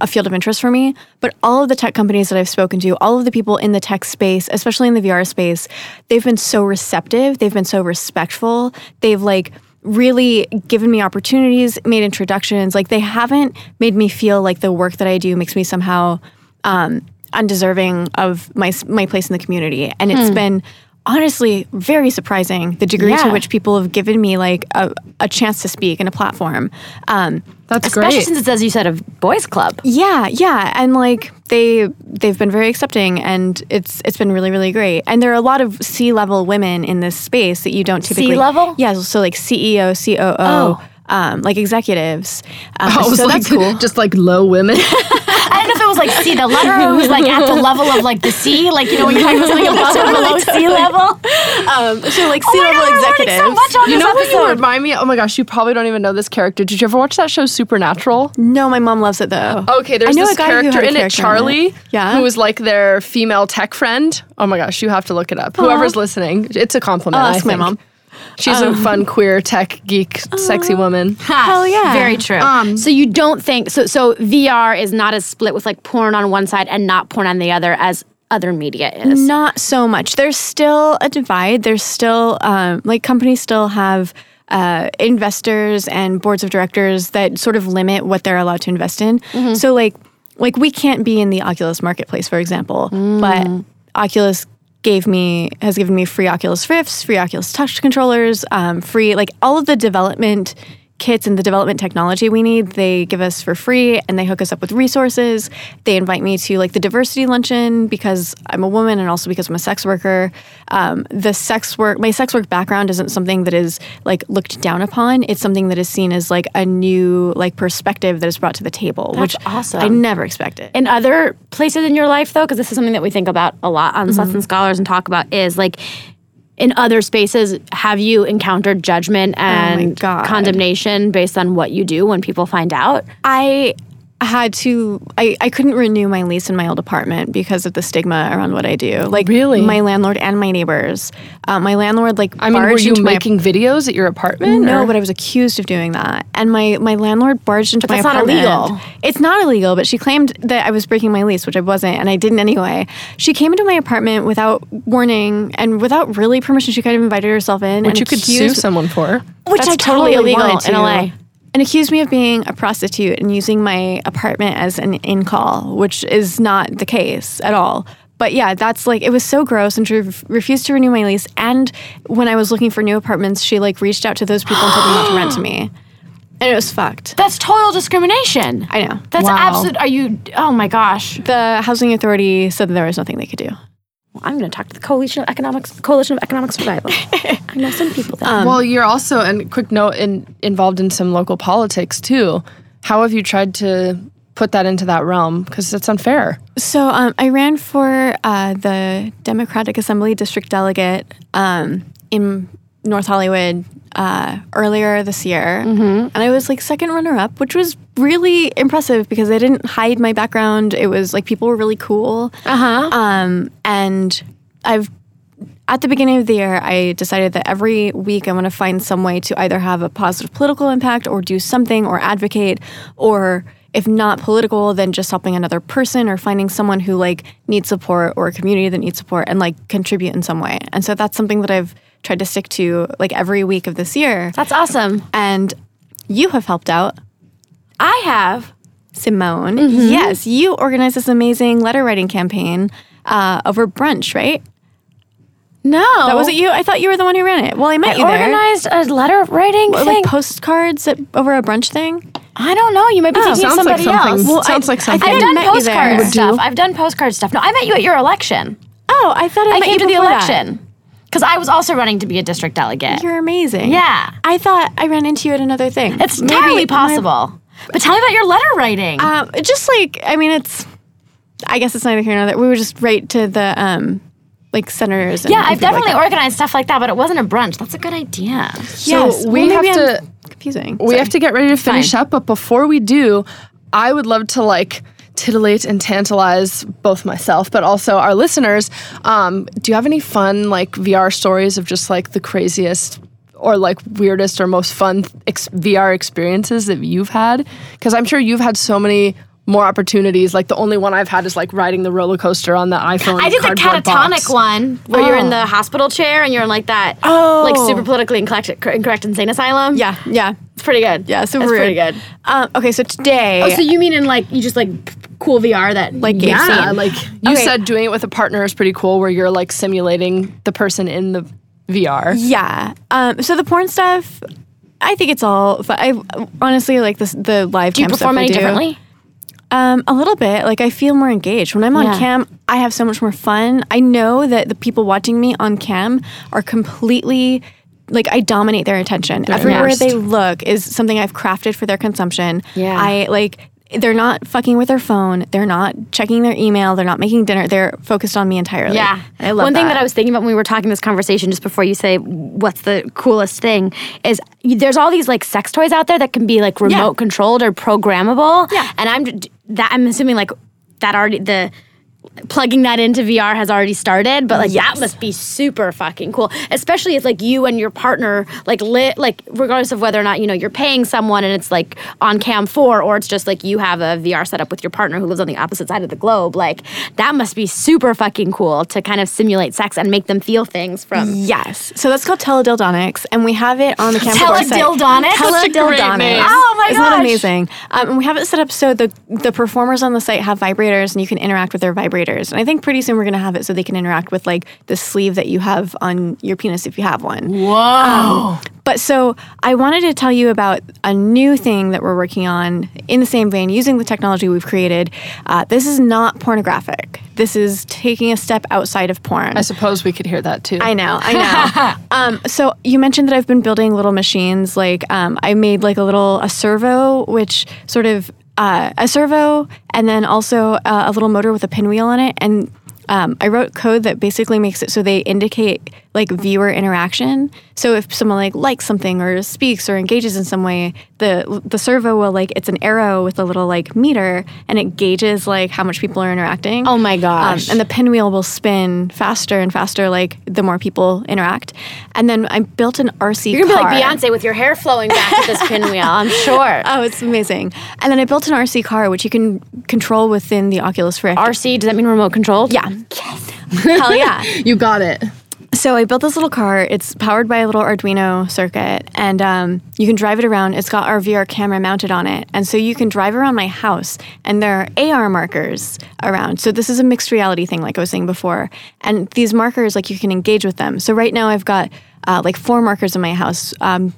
a field of interest for me. But all of the tech companies that I've spoken to, all of the people in the tech space, especially in the VR space, they've been so receptive. They've been so respectful. They've like really given me opportunities, made introductions. Like they haven't made me feel like the work that I do makes me somehow um, undeserving of my my place in the community. And it's been honestly very surprising the degree Yeah. to which people have given me like a, a chance to speak and a platform. Um, That's Especially great. since it's as you said a boys club. yeah, yeah, and like they they've been very accepting, and it's it's been really really great. And there are a lot of C level women in this space that you don't typically C-level? Yeah, so like CEO, COO. Oh. Um, like executives, um, was so like, that's cool. just like low women. I don't know if it was like C, the letter was like at the level of like the C, like you know when you're talking about something above or below sea level. Um, so like Oh C my level God, executives. so much on you know what you episode. remind me? Oh my gosh, you probably don't even know this character. Did you ever watch that show Supernatural? No, my mom loves it though. Okay, there's this character in it, character in Charlie, it. Yeah. who was like their female tech friend. Oh my gosh, you have to look it up. Whoever's listening, it's a compliment. I'll ask my mom. She's a um, fun, queer, tech geek, sexy uh, woman. Hell yeah. Very true. Um, so you don't think so so VR is not as split with like porn on one side and not porn on the other as other media is. Not so much. There's still a divide. There's still um, like companies still have uh, investors and boards of directors that sort of limit what they're allowed to invest in. Mm-hmm. So like like we can't be in the Oculus marketplace, for example, but mm. Oculus gave me has given me free Oculus Rifts, free Oculus Touch controllers, um, free like all of the development kits and the development technology we need they give us for free and they hook us up with resources. They invite me to like the diversity luncheon because i'm a woman and also because i'm a sex worker. Um, the sex work my sex work background isn't something that is like looked down upon. It's something that is seen as like a new like perspective that is brought to the table which awesome. i never expected. In other places in your life though because this is something that we think about a lot on Sluts and Scholars and talk about is like in other spaces have you encountered judgment oh and God. condemnation based on what you do when people find out I had to I, I couldn't renew my lease in my old apartment because of the stigma around what I do. Like Really? my landlord and my neighbors. Um, my landlord like I mean, were you my making videos at your apartment? no, or- but I was accused of doing that. And my, my landlord barged into my apartment. that's not illegal. It's not illegal, but she claimed that I was breaking my lease, which I wasn't, and I didn't anyway. She came into my apartment without warning and without really permission. She kind of invited herself in. which and you could sue someone for. which That's I totally, totally illegal in. LA and accused me of being a prostitute and using my apartment as an in call, which is not the case at all. But yeah, that's like it was so gross, and she refused to renew my lease. And when I was looking for new apartments, she like reached out to those people and told them not to rent to me, and it was fucked. that's total discrimination I know. that's Wow. absolute are you oh my gosh The housing authority said that there was nothing they could do. I'm going to talk to the coalition of economics coalition of economic survival I know some people there well, you're also, and quick note, in, involved in some local politics too. How have you tried to put that into that realm because it's unfair. So um, I ran for uh, the Democratic Assembly district delegate um, in North Hollywood uh, earlier this year, and I was like second runner up, which was really impressive because I didn't hide my background. It was like people were really cool, Uh huh. um, and I've at the beginning of the year, I decided that every week I want to find some way to either have a positive political impact or do something or advocate, or if not political, then just helping another person or finding someone who like needs support or a community that needs support and like contribute in some way. And so that's something that I've tried to stick to like every week of this year. That's awesome. And you have helped out. I have. Simone, Mm-hmm. yes, you organized this amazing letter writing campaign uh, over brunch, right? No. That wasn't you. I thought you were the one who ran it. Well, I met I you there. organized a letter writing Or, thing. like postcards at, over a brunch thing. I don't know. You might be Oh, thinking of sounds like somebody something- else. Well, sounds I- like something. I've done met you there. postcard stuff. I've done postcard stuff. No, I met you at your election. Oh, I thought I, I met came you to the election. that. Election because I was also running to be a district delegate. You're amazing. Yeah. I thought I ran into you at another thing. It's Maybe entirely my- possible. but tell me about your letter writing. um, just like I mean, it's. I guess it's neither here nor there. We would just write to the um, like senators. And yeah, I've people like definitely organized stuff like that, but it wasn't a brunch. That's a good idea. Yes. We well, maybe have I'm to- Confusing. We have to get ready to finish Fine. up, but before we do, I would love to like titillate and tantalize both myself, but also our listeners. Um, do you have any fun like VR stories of just like the craziest or like weirdest or most fun ex- VR experiences that you've had? Because I'm sure you've had so many more opportunities. Like the only one I've had is like riding the roller coaster on the iPhone. I did the catatonic box. one where you're in Oh. the hospital chair and you're in like that Oh. like super politically incorrect, incorrect insane asylum. Yeah, yeah, It's pretty good. yeah. super it's pretty good. Um, okay, so today. Oh, so you mean in like you just like cool VR that Like Yeah, like you Okay. said, doing it with a partner is pretty cool, where you're like simulating the person in the VR. Yeah. Um, so the porn stuff, I think it's all. Fun. I honestly like this. The live do you perform any do. differently? Um, a little bit. Like I feel more engaged when I'm on Yeah. cam. I have so much more fun. I know that the people watching me on cam are completely. Like I dominate their attention. Everywhere immersed. they look is something I've crafted for their consumption. Yeah. I like they're not fucking with their phone. They're not checking their email. They're not making dinner. They're focused on me entirely. Yeah, I love that. One thing that. that I was thinking about when we were talking this conversation, just before you say what's the coolest thing, is there's all these like sex toys out there that can be like remote controlled or programmable. Yeah. and I'm that I'm assuming like that already the plugging that into VR has already started, but like that must be super fucking cool. Especially if like you and your partner like lit like regardless of whether or not you know you're paying someone and it's like on cam four or it's just like you have a VR setup with your partner who lives on the opposite side of the globe. Like that must be super fucking cool to kind of simulate sex and make them feel things from. Yes. So that's called teledildonics, and we have it on the campus website. Teledildonics? Such a great name. Oh my Isn't that amazing? Um, and we have it set up so the the performers on the site have vibrators, and you can interact with their vibrators. And I think pretty soon we're going to have it so they can interact with like the sleeve that you have on your penis if you have one. Whoa. But so I wanted to tell you about a new thing that we're working on in the same vein, using the technology we've created. Uh, this is not pornographic. This is taking a step outside of porn. I suppose we could hear that too. I know, I know. um, so you mentioned that I've been building little machines. Like um, I made like a little a servo, which sort of uh, a servo, and then also uh, a little motor with a pinwheel on it. And um, I wrote code that basically makes it so they indicate like viewer interaction. So if someone like likes something or speaks or engages in some way, the the servo will like it's an arrow with a little like meter, and it gauges like how much people are interacting. Oh my Um, gosh. and the pinwheel will spin faster and faster, like the more people interact. And then I built an RC You're gonna car. be like Beyonce with your hair flowing back with this pinwheel. I'm sure. Oh, it's amazing. And then I built an RC car, which you can control within the Oculus Rift. RC, does that mean remote controlled? yeah. Hell yeah. You got it. So I built this little car. It's powered by a little Arduino circuit, and um, you can drive it around. It's got our VR camera mounted on it, and so you can drive around my house, and there are AR markers around. So this is a mixed reality thing, like I was saying before. And these markers, like you can engage with them. So right now I've got uh, like four markers in my house. Um,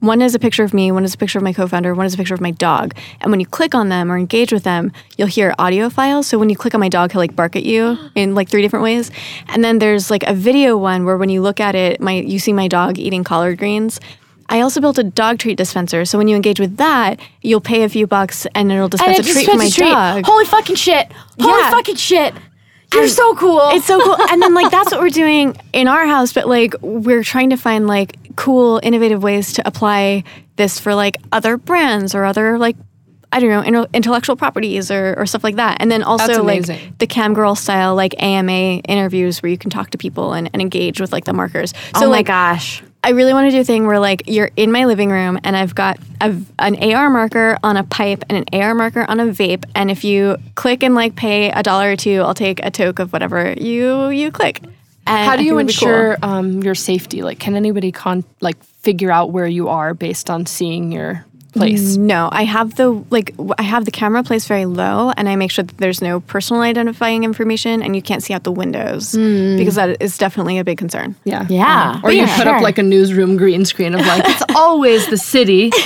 one is a picture of me, one is a picture of my co-founder, one is a picture of my dog. And when you click on them or engage with them, you'll hear audio files. So when you click on my dog, he'll like bark at you in like three different ways. And then there's like a video one where when you look at it, my you see my dog eating collard greens. I also built a dog treat dispenser. So when you engage with that, you'll pay a few bucks and it'll dispense And a treat for my treat. dog. Holy fucking shit! Holy Yeah. fucking shit! You're so cool. It's so cool. and then like that's what we're doing in our house, but like we're trying to find like cool, innovative ways to apply this for like other brands or other like I don't know, intellectual properties or, or stuff like that. And then also like the cam girl style like AMA interviews where you can talk to people and, and engage with like the markers. Oh so oh my like gosh. I really want to do a thing where like you're in my living room and I've got a, an AR marker on a pipe and an AR marker on a vape, and if you click and like pay a dollar or two, I'll take a toke of whatever you you click. And How do you think cool. ensure um, your safety? Like, can anybody con like figure out where you are based on seeing your place? No, I have the like I have the camera placed very low, and I make sure that there's no personal identifying information, and you can't see out the windows hmm. because that is definitely a big concern. Yeah. Yeah. Or you Yeah, put sure. up like a newsroom green screen of like, it's always the city.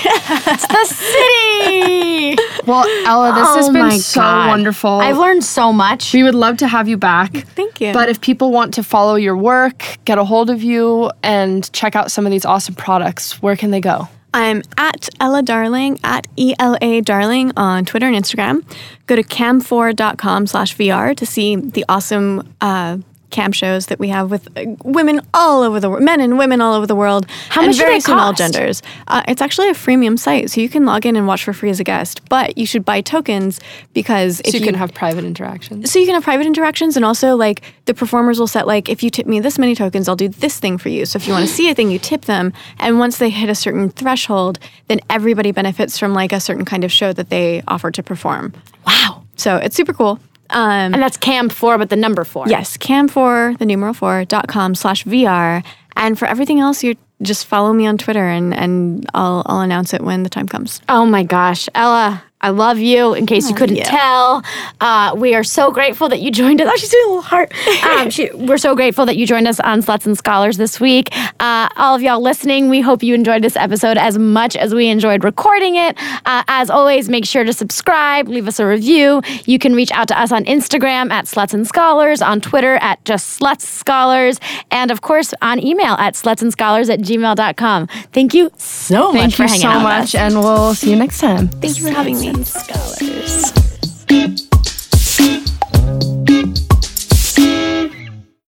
It's the city. Well, Ela, this has Oh been my so God. wonderful. I've learned so much. we would love to have you back. Thank you. But if people want to follow your work, get a hold of you, and check out some of these awesome products, where can they go? I'm at Ela Darling, at ELA Darling on Twitter and Instagram. Go to cam4.com slash VR to see the awesome uh, cam shows that we have with uh, women all over the world, men and women all over the world. How and much they various all genders. Uh, it's actually a freemium site, so you can log in and watch for free as a guest, but you should buy tokens because if So you, can have private interactions. so you can have private interactions and also like the performers will set like if you tip me this many tokens i'll do this thing for you so if you want to see a thing you tip them and once they hit a certain threshold then everybody benefits from like a certain kind of show that they offer to perform wow. so it's super cool um, And that's cam four, but the number four. yes cam4 the numeral 4 dot com slash vr and for everything else you just follow me on twitter and and i'll i'll announce it when the time comes Oh my gosh, Ela. I love you. In case you couldn't yeah. tell, uh, we are so grateful that you joined us. Oh, she's doing a little heart. Um, she, we're so grateful that you joined us on Sluts and Scholars this week. Uh, all of y'all listening, we hope you enjoyed this episode as much as we enjoyed recording it. Uh, as always, make sure to subscribe, leave us a review. You can reach out to us on Instagram at Sluts and Scholars, on Twitter at just Sluts Scholars, and of course on email at slutsandscholars at gmail.com. Thank you so much Thank for you hanging so out with much, us. and we'll see you next time. thank you for having me scholars.